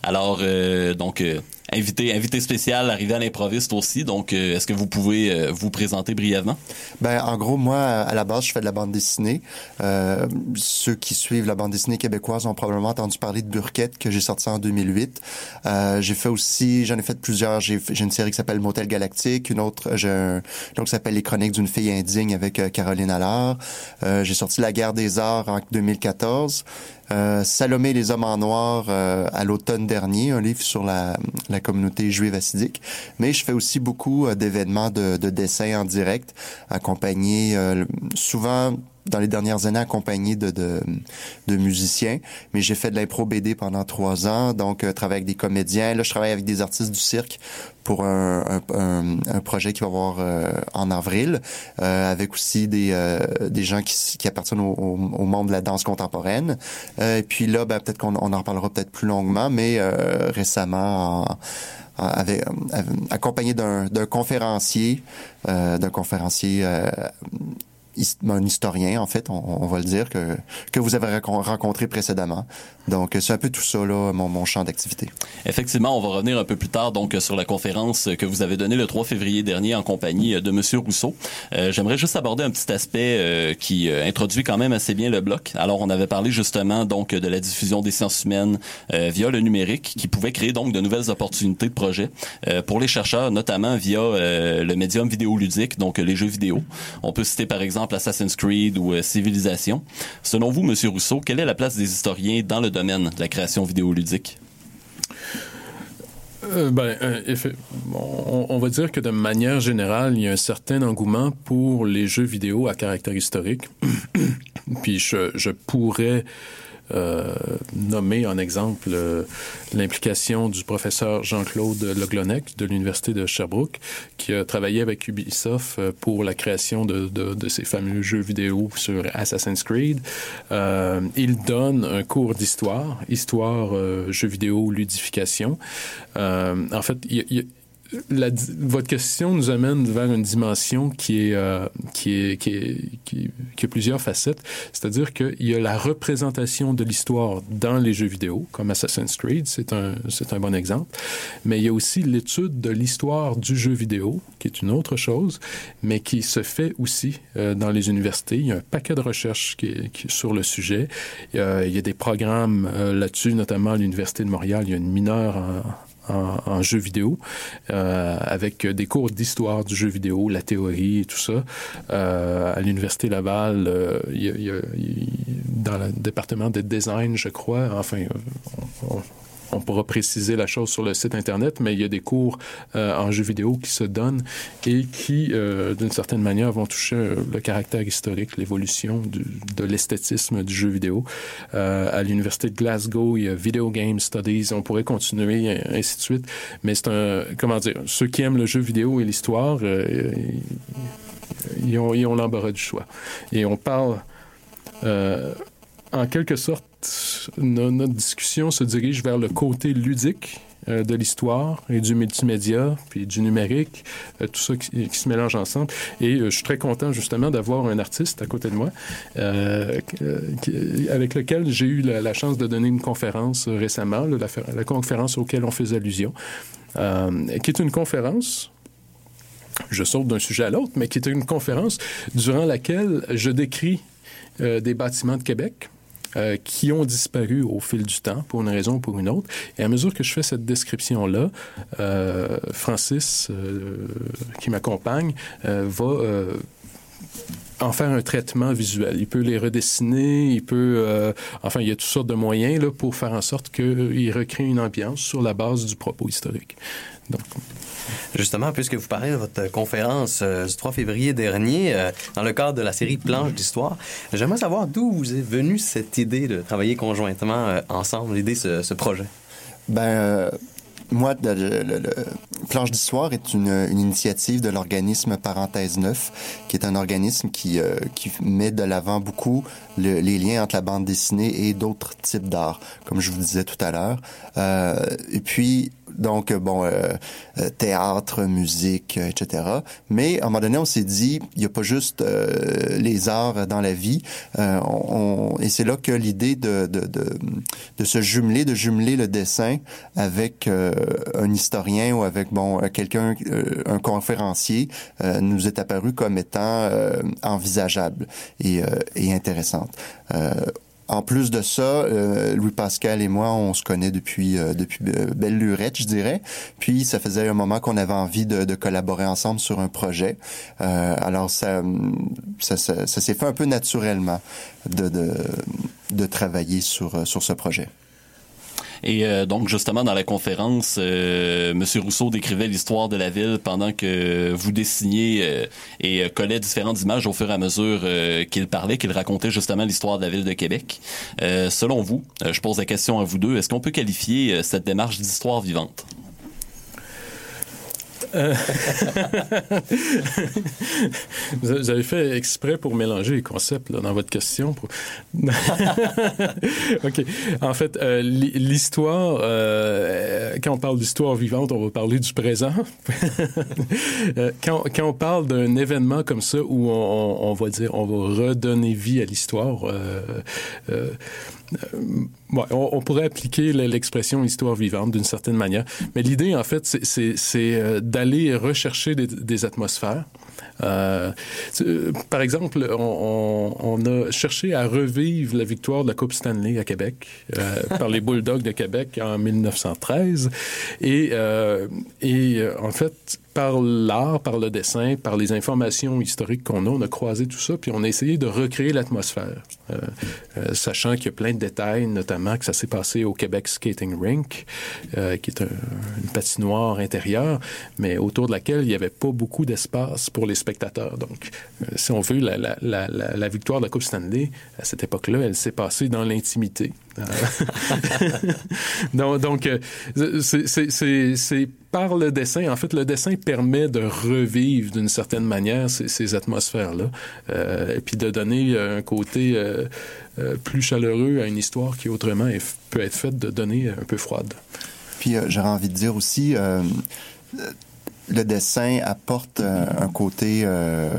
Alors euh, donc euh, invité invité spécial arrivé à l'improviste aussi. Donc euh, est-ce que vous pouvez euh, vous présenter brièvement? Ben, en gros, moi, à la base, je fais de la bande dessinée. Euh, ceux qui suivent la bande dessinée québécoise ont probablement entendu parler de Burkett, que j'ai sorti en 2008. Euh, j'ai fait aussi, j'en ai fait plusieurs. J'ai une série qui s'appelle Motel Galactique, une autre, j'ai un, donc qui s'appelle Les Chroniques d'une fille indigne avec euh, Caroline Allard. Euh, j'ai sorti La guerre des arts en 2014. Euh, Salomé les hommes en noir euh, à l'automne dernier, un livre sur la, la communauté juive assidique. Mais je fais aussi beaucoup euh, d'événements de, de dessin en direct, accompagnés euh, souvent dans les dernières années accompagné de, de, de musiciens, mais j'ai fait de l'impro BD pendant trois ans, donc euh, travaille avec des comédiens. Là, je travaille avec des artistes du cirque pour un, un, un, projet qui va avoir euh, en avril, euh, avec aussi des, euh, des gens qui, qui appartiennent au, au, au monde de la danse contemporaine. Euh, et puis là, ben, peut-être qu'on on en reparlera peut-être plus longuement, mais euh, récemment, en, avec, accompagné d'un conférencier, d'un conférencier un historien, en fait, on, on va le dire, que, que vous avez rencontré précédemment. Donc, c'est un peu tout ça, là, mon, mon champ d'activité. Effectivement, on va revenir un peu plus tard donc sur la conférence que vous avez donnée le 3 février dernier en compagnie de Monsieur Rousseau. Euh, J'aimerais juste aborder un petit aspect euh, qui euh, introduit quand même assez bien le bloc. Alors, on avait parlé justement donc de la diffusion des sciences humaines euh, via le numérique, qui pouvait créer donc de nouvelles opportunités de projet euh, pour les chercheurs, notamment via euh, le médium vidéoludique, donc les jeux vidéo. On peut citer par exemple Assassin's Creed ou euh, Civilisation. Selon vous, Monsieur Rousseau, quelle est la place des historiens dans le domaine de la création vidéoludique? Euh, ben, euh, on, on va dire que de manière générale, il y a un certain engouement pour les jeux vidéo à caractère historique. Puis je, je pourrais nommer en exemple euh, l'implication du professeur Jean-Claude Leglonec de l'Université de Sherbrooke, qui a travaillé avec Ubisoft euh, pour la création de, de, ces fameux jeux vidéo sur Assassin's Creed. Euh, il donne un cours d'histoire, histoire, euh, jeux vidéo, ludification. Euh, en fait, il la, votre question nous amène vers une dimension qui est, euh, qui est, qui est, qui, qui a plusieurs facettes. C'est-à-dire qu'il y a la représentation de l'histoire dans les jeux vidéo, comme Assassin's Creed, c'est un, c'est un bon exemple. Mais il y a aussi l'étude de l'histoire du jeu vidéo, qui est une autre chose, mais qui se fait aussi euh, dans les universités. Il y a un paquet de recherches qui qui sur le sujet. A, il y a des programmes euh, là-dessus, notamment à l'Université de Montréal. Il y a une mineure en, en, en jeu vidéo, euh, avec des cours d'histoire du jeu vidéo, la théorie et tout ça. Euh, à l'Université Laval, euh, il y a, y dans le département de design, je crois, enfin, on, on- on pourra préciser la chose sur le site Internet, mais il y a des cours euh, en jeu vidéo qui se donnent et qui, euh, d'une certaine manière, vont toucher euh, le caractère historique, l'évolution de l'esthétisme du jeu vidéo. À l'Université de Glasgow, il y a Video Game Studies, on pourrait continuer, ainsi de suite. Mais c'est un, comment dire, ceux qui aiment le jeu vidéo et l'histoire, ils, ont, l'embarras du choix. Et on parle, en quelque sorte, no- notre discussion se dirige vers le côté ludique euh, de l'histoire et du multimédia, puis du numérique, euh, tout ça qui, se mélange ensemble. Et euh, je suis très content justement d'avoir un artiste à côté de moi qui- avec lequel j'ai eu la, chance de donner une conférence récemment, la, conférence auquel on faisait allusion, qui est une conférence je saute d'un sujet à l'autre, mais qui est une conférence durant laquelle je décris des bâtiments de Québec euh, qui ont disparu au fil du temps, pour une raison ou pour une autre. Et à mesure que je fais cette description-là, euh, Francis, euh, qui m'accompagne, va en faire un traitement visuel. Il peut les redessiner, il peut... enfin, il y a toutes sortes de moyens là, pour faire en sorte qu'il recrée une ambiance sur la base du propos historique. Donc, Justement, puisque vous parlez de votre conférence euh, du 3 février dernier, euh, dans le cadre de la série Planche d'histoire, j'aimerais savoir d'où vous est venue cette idée de travailler conjointement euh, ensemble, l'idée, ce, ce projet? Ben, moi, Planche d'Histoire est une, initiative de l'organisme Parenthèse 9, qui est un organisme qui, qui met de l'avant beaucoup le- les liens entre la bande dessinée et d'autres types d'art, comme je vous disais tout à l'heure. Et puis, donc, bon, euh, euh, théâtre, musique, euh, etc. Mais à un moment donné, on s'est dit, il n'y a pas juste les arts dans la vie. On, on- et c'est là que l'idée de, de, de, de se jumeler, de jumeler le dessin avec un historien ou avec bon quelqu'un, un conférencier, nous est apparu comme étant envisageable et, et intéressante. En plus de ça, euh, Louis-Pascal et moi, on se connaît depuis euh, depuis euh, belle lurette, je dirais. Puis ça faisait un moment qu'on avait envie de, collaborer ensemble sur un projet. Alors ça ça, s'est fait un peu naturellement de de, de travailler sur sur ce projet. Et euh, donc, justement, dans la conférence, euh, M. Rousseau décrivait l'histoire de la ville pendant que vous dessiniez euh, et euh, collait différentes images au fur et à mesure qu'il parlait, qu'il racontait justement l'histoire de la ville de Québec. Selon vous, je pose la question à vous deux, est-ce qu'on peut qualifier cette démarche d'histoire vivante? Euh, vous avez fait exprès pour mélanger les concepts là, dans votre question. OK. En fait, euh, l'hi- l'histoire, euh, quand on parle d'histoire vivante, on va parler du présent. Quand, on parle d'un événement comme ça où on, va dire, on va redonner vie à l'histoire, euh, on, on pourrait appliquer l'expression histoire vivante d'une certaine manière. Mais l'idée, en fait, c'est- euh, d'aller rechercher des, des atmosphères. Euh, par exemple, on, on- on a cherché à revivre la victoire de la Coupe Stanley à Québec euh, par les Bulldogs de Québec en 1913. Et, euh, et en fait, par l'art, par le dessin, par les informations historiques qu'on a, on a croisé tout ça, puis on a essayé de recréer l'atmosphère, euh, euh, sachant qu'il y a plein de détails, notamment que ça s'est passé au Québec Skating Rink, euh, qui est un- une patinoire intérieure, mais autour de laquelle il n'y avait pas beaucoup d'espace pour les spectateurs. Donc, euh, si on veut, la, la, la, la victoire de la Coupe Stanley, à cette époque-là, elle s'est passée dans l'intimité. Euh, donc, euh, c'est- par le dessin. En fait, le dessin permet de revivre d'une certaine manière ces, atmosphères-là, euh, et puis de donner un côté plus chaleureux à une histoire qui autrement peut être faite de données un peu froide. Puis j'aurais envie de dire aussi, le dessin apporte euh, un côté euh,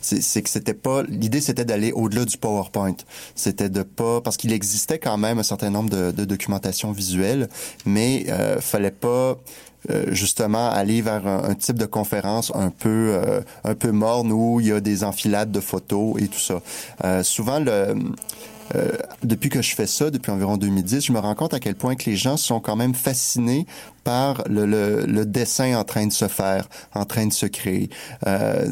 c'est que c'était pas l'idée c'était d'aller au-delà du PowerPoint c'était de pas parce qu'il existait quand même un certain nombre de, de documentation visuelle mais euh, fallait pas euh, justement aller vers un, un type de conférence un peu euh, un peu morne où il y a des enfilades de photos et tout ça. Euh, souvent le euh, depuis que je fais ça, depuis environ 2010, je me rends compte à quel point que les gens sont quand même fascinés par le, le, le dessin en train de se faire, en train de se créer. Euh,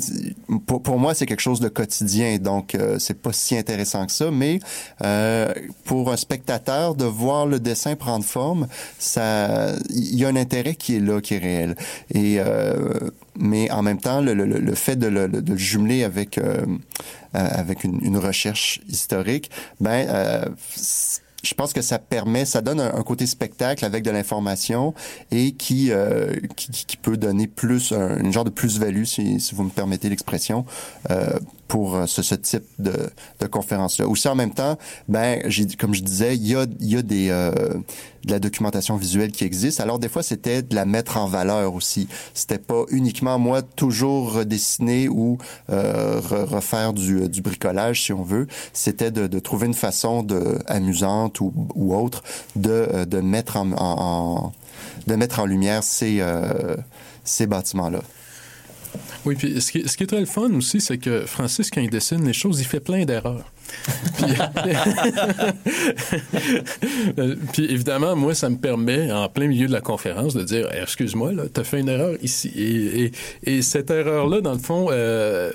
pour, pour moi, c'est quelque chose de quotidien, donc euh, c'est pas si intéressant que ça, mais euh, pour un spectateur, de voir le dessin prendre forme, ça, il y a un intérêt qui est là, qui est réel. Et euh, mais en même temps, le, le, le fait de le, de le jumeler avec euh, euh, avec une, une recherche historique, ben euh, je pense que ça permet, ça donne un, côté spectacle avec de l'information et qui, euh, qui, qui peut donner plus, un, une genre de plus-value, si, si vous me permettez l'expression, euh, pour euh, ce, ce type de, de conférence-là. Aussi, en même temps, ben, j'ai, comme je disais, il y a, y a des, euh, de la documentation visuelle qui existe. Alors, des fois, c'était de la mettre en valeur aussi. C'était pas uniquement, moi, toujours redessiner ou euh, re- refaire du, du bricolage, si on veut. C'était de, de trouver une façon de, amusante ou, ou autre de, euh, de mettre en, en- en- de mettre en lumière ces, euh, ces bâtiments-là. Oui, puis ce qui, est- très le fun aussi, c'est que Francis, quand il dessine les choses, il fait plein d'erreurs. Puis, puis évidemment, moi, ça me permet, en plein milieu de la conférence, de dire Eh, Excuse-moi, là, tu as fait une erreur ici. Et, et- et cette erreur-là, dans le fond, euh,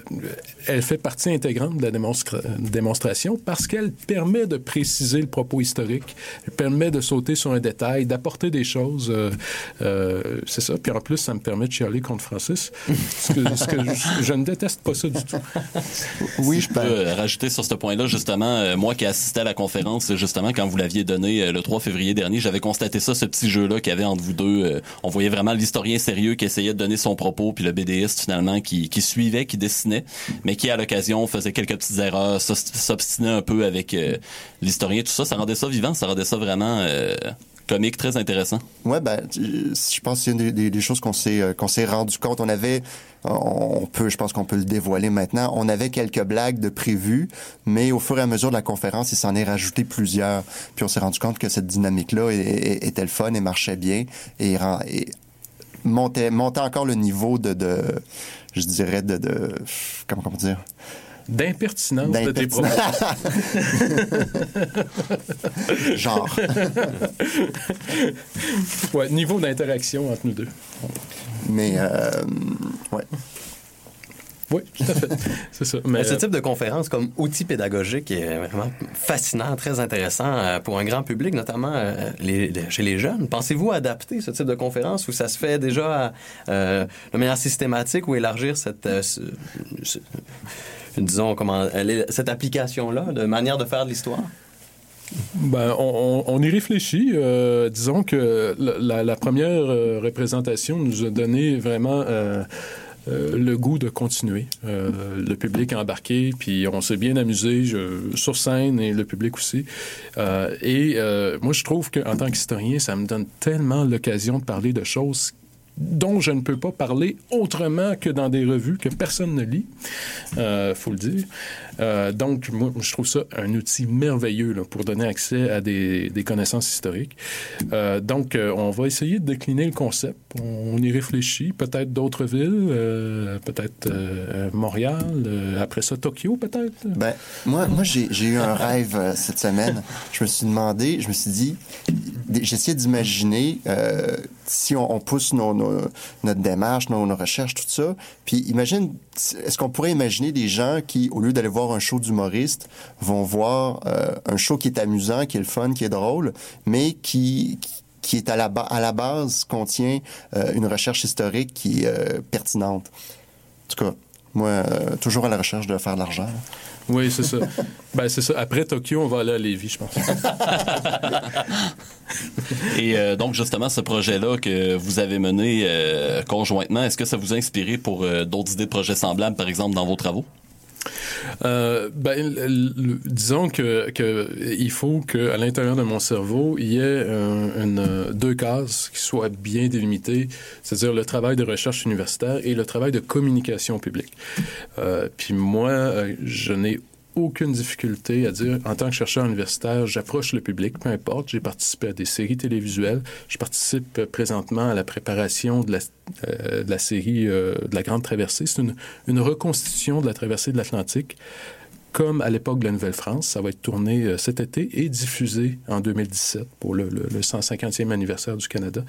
elle fait partie intégrante de la démonstra- démonstration parce qu'elle permet de préciser le propos historique, elle permet de sauter sur un détail, d'apporter des choses. euh, euh, c'est ça. Puis en plus, ça me permet de chialer contre Francis. Ce que, ce que je, je ne déteste pas ça du tout. Oui, je peux rajouter sur ce point-là, justement, euh, moi qui assistais à la conférence, justement, quand vous l'aviez donné euh, le 3 février dernier, j'avais constaté ça, ce petit jeu-là qu'il y avait entre vous deux. Euh, on voyait vraiment l'historien sérieux qui essayait de donner son propos, puis le BDiste, finalement, qui, qui suivait, qui dessinait, mais qui, à l'occasion, faisait quelques petites erreurs, s'obstinait un peu avec l'historien, tout ça. Ça rendait ça vivant, ça rendait ça vraiment comique, très intéressant. Ouais, ben, je pense que c'est une des, choses qu'on s'est euh, qu'on s'est rendu compte. On avait, on peut, je pense qu'on peut le dévoiler maintenant. On avait quelques blagues de prévues, mais au fur et à mesure de la conférence, il s'en est rajouté plusieurs. Puis on s'est rendu compte que cette dynamique-là était le fun et marchait bien et, montait, montait encore le niveau de, de je dirais de, de comment comment dire? D'impertinence de tes propos. Genre. ouais, niveau d'interaction entre nous deux. Mais, euh, ouais. Oui, tout à fait. C'est ça. Mais, ce euh, type de conférence comme outil pédagogique est vraiment fascinant, très intéressant euh, pour un grand public, notamment euh, les- les- chez les jeunes. Pensez-vous adapter ce type de conférence où ça se fait déjà euh, de manière systématique ou élargir cette, euh, ce- ce- disons, comment, cette application-là de manière de faire de l'histoire? Ben, on, on- y réfléchit. Euh, disons que la, première euh, représentation nous a donné vraiment euh, le goût de continuer. Le public a embarqué, puis on s'est bien amusé sur scène et le public aussi. Et moi, je trouve qu'en tant qu'historien, ça me donne tellement l'occasion de parler de choses dont je ne peux pas parler autrement que dans des revues que personne ne lit, euh, faut le dire. Euh, donc, moi, je trouve ça un outil merveilleux pour donner accès à des, connaissances historiques. Euh, donc, euh, on va essayer de décliner le concept. On, y réfléchit. Peut-être d'autres villes, peut-être Montréal, après ça Tokyo, peut-être? Ben, moi, moi j'ai eu un rêve cette semaine. Je me suis demandé, je me suis dit, essayé d'imaginer si on, pousse notre démarche, nos, nos recherches, tout ça. Puis imagine, est-ce qu'on pourrait imaginer des gens qui, au lieu d'aller voir un show d'humoriste, vont voir euh, un show qui est amusant, qui est le fun, qui est drôle, mais qui qui- est à la, à la base contient euh, une recherche historique qui est euh, pertinente? En tout cas, moi, toujours à la recherche de faire de l'argent. Oui, c'est ça. ben, c'est ça. Après Tokyo, on va aller à Lévis, je pense. Et euh, donc, justement, ce projet-là que vous avez mené euh, conjointement, est-ce que ça vous a inspiré pour euh, d'autres idées de projets semblables, par exemple, dans vos travaux? Euh, ben, disons que, que il faut qu'à l'intérieur de mon cerveau, il y ait euh, deux cases qui soient bien délimitées, c'est-à-dire le travail de recherche universitaire et le travail de communication publique. Euh, puis moi, je n'ai aucune difficulté à dire, en tant que chercheur universitaire, j'approche le public, peu importe. J'ai participé à des séries télévisuelles. Je participe euh, présentement à la préparation de la, euh, série euh, de la Grande Traversée. C'est une, reconstitution de la traversée de l'Atlantique, comme à l'époque de la Nouvelle-France. Ça va être tourné cet été et diffusé en 2017 pour le, le- le 150e anniversaire du Canada.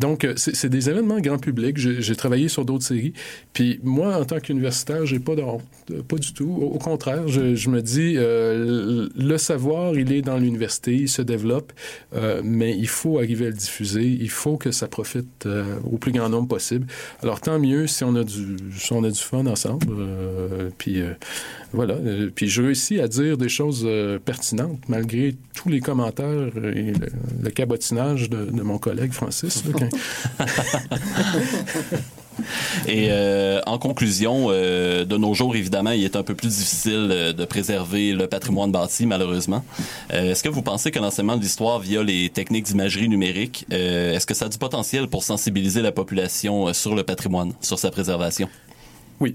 Donc, euh, c'est des événements grand public. J'ai travaillé sur d'autres séries. Puis moi, en tant qu'universitaire, j'ai pas de. Euh, Pas du tout. Au, contraire, je, je me dis, euh, le savoir, il est dans l'université, il se développe, euh, mais il faut arriver à le diffuser. Il faut que ça profite euh, au plus grand nombre possible. Alors, tant mieux si on a du, si on a du fun ensemble. euh, puis voilà. Puis je réussis à dire des choses pertinentes malgré tous les commentaires et le, le cabotinage de, de mon collègue Francis. Et euh, en conclusion, euh, de nos jours, évidemment, il est un peu plus difficile euh, de préserver le patrimoine bâti, malheureusement. Est-ce que vous pensez que l'enseignement de l'histoire via les techniques d'imagerie numérique, est-ce que ça a du potentiel pour sensibiliser la population sur le patrimoine, sur sa préservation? Oui.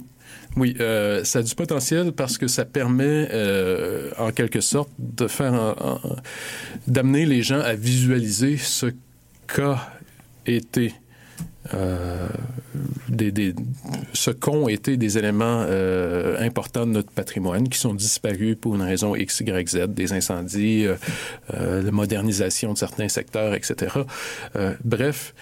Oui, ça a du potentiel parce que ça permet, en quelque sorte, de faire, d'amener les gens à visualiser ce qu'a été, euh, des, des- ce qu'ont été des éléments euh, importants de notre patrimoine qui sont disparus pour une raison X, Y, Z, des incendies, euh, euh, la modernisation de certains secteurs, etc. Euh, bref,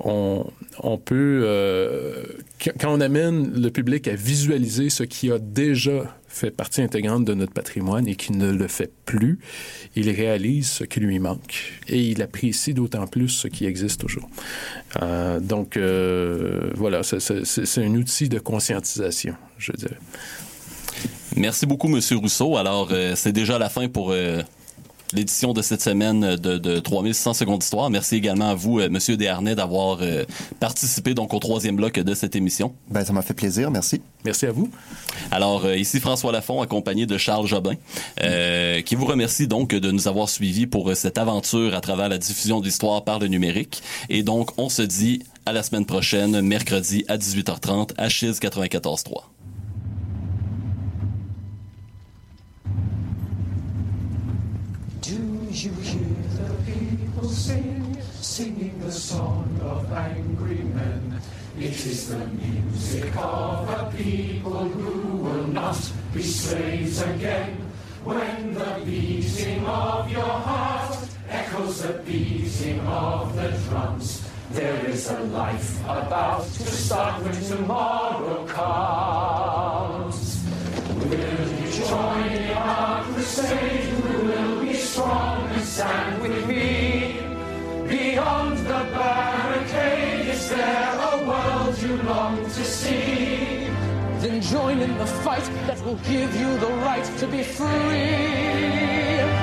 on, on peut, euh, quand quand on amène le public à visualiser ce qui a déjà fait partie intégrante de notre patrimoine et qui ne le fait plus, il réalise ce qui lui manque et il apprécie d'autant plus ce qui existe toujours. Euh, donc, euh, voilà, c'est- un outil de conscientisation, je dirais. Merci beaucoup, Monsieur Rousseau. Alors, euh, c'est déjà la fin pour l'édition de cette semaine de, de 3600 secondes d'histoire. Merci également à vous, euh, Monsieur Desharnais, d'avoir euh, participé donc au troisième bloc de cette émission. Ben, ça m'a fait plaisir, merci. Merci à vous. Alors, euh, ici François Lafont, accompagné de Charles Jobin, euh, qui vous remercie donc de nous avoir suivis pour cette aventure à travers la diffusion d'histoire par le numérique. Et donc, on se dit à la semaine prochaine, mercredi à 18h30 à Chiz 94.3. You hear the people sing, singing the song of angry men? It is the music of a people who will not be slaves again. When the beating of your heart echoes the beating of the drums, there is a life about to start when tomorrow comes. Will you join in our crusade? Strong and stand with me? Beyond the barricade, is there a world you long to see? Then join in the fight that will give you the right to be free.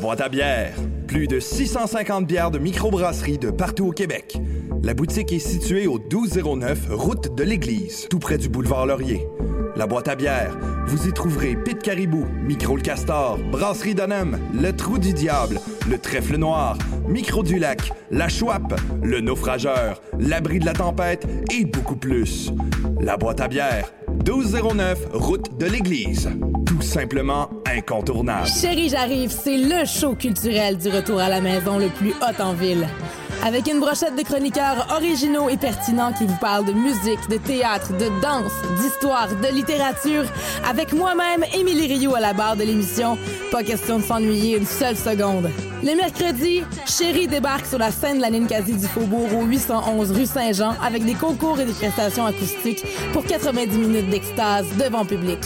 Boîte à bière. Plus de 650 bières de microbrasserie de partout au Québec. La boutique est située au 1209 route de l'Église, tout près du boulevard Laurier. La boîte à bière. Vous y trouverez Pit Caribou, Micro le Castor, Brasserie Donham, Le Trou du Diable, Le Trèfle Noir, Micro du Lac, La Chouape, Le Naufrageur, L'Abri de la Tempête et beaucoup plus. La boîte à bière. 1209 route de l'Église. Simplement incontournable. Chérie, j'arrive, c'est le show culturel du retour à la maison le plus hot en ville. Avec une brochette de chroniqueurs originaux et pertinents qui vous parlent de musique, de théâtre, de danse, d'histoire, de littérature, avec moi-même, Émilie Rioux à la barre de l'émission. Pas question de s'ennuyer une seule seconde. Le mercredi, Chéri débarque sur la scène de la Ninkasi du Faubourg au 811 rue Saint-Jean avec des concours et des prestations acoustiques pour 90 minutes d'extase devant public.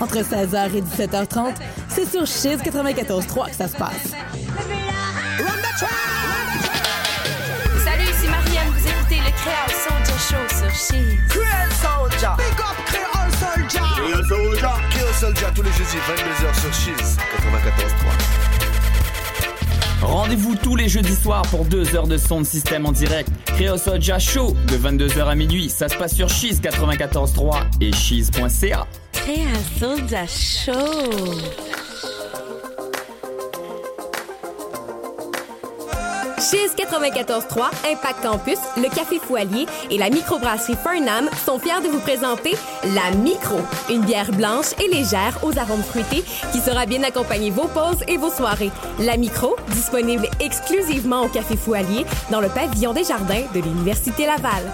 Entre 16h et 17h30, c'est sur Chiz 94.3 que ça se passe. Salut, ici Marianne, vous écoutez le Créole Soldier Show sur Chiz. Créole Soldier. Big up Créole Soldier. Créole Soldier. Créole Soldier tous les jeudis 22h sur Cheese 94.3. Rendez-vous tous les jeudis soirs pour deux heures de son de système en direct. Créo Soja Show de 22h à minuit. Ça se passe sur Cheese 94.3 et cheese.ca. Soldier Show. Chiz 94.3, Impact Campus, le Café Foualier et la microbrasserie Fernam sont fiers de vous présenter la Micro, une bière blanche et légère aux arômes fruités qui saura bien accompagner vos pauses et vos soirées. La Micro, disponible exclusivement au Café Foualier dans le pavillon des jardins de l'Université Laval.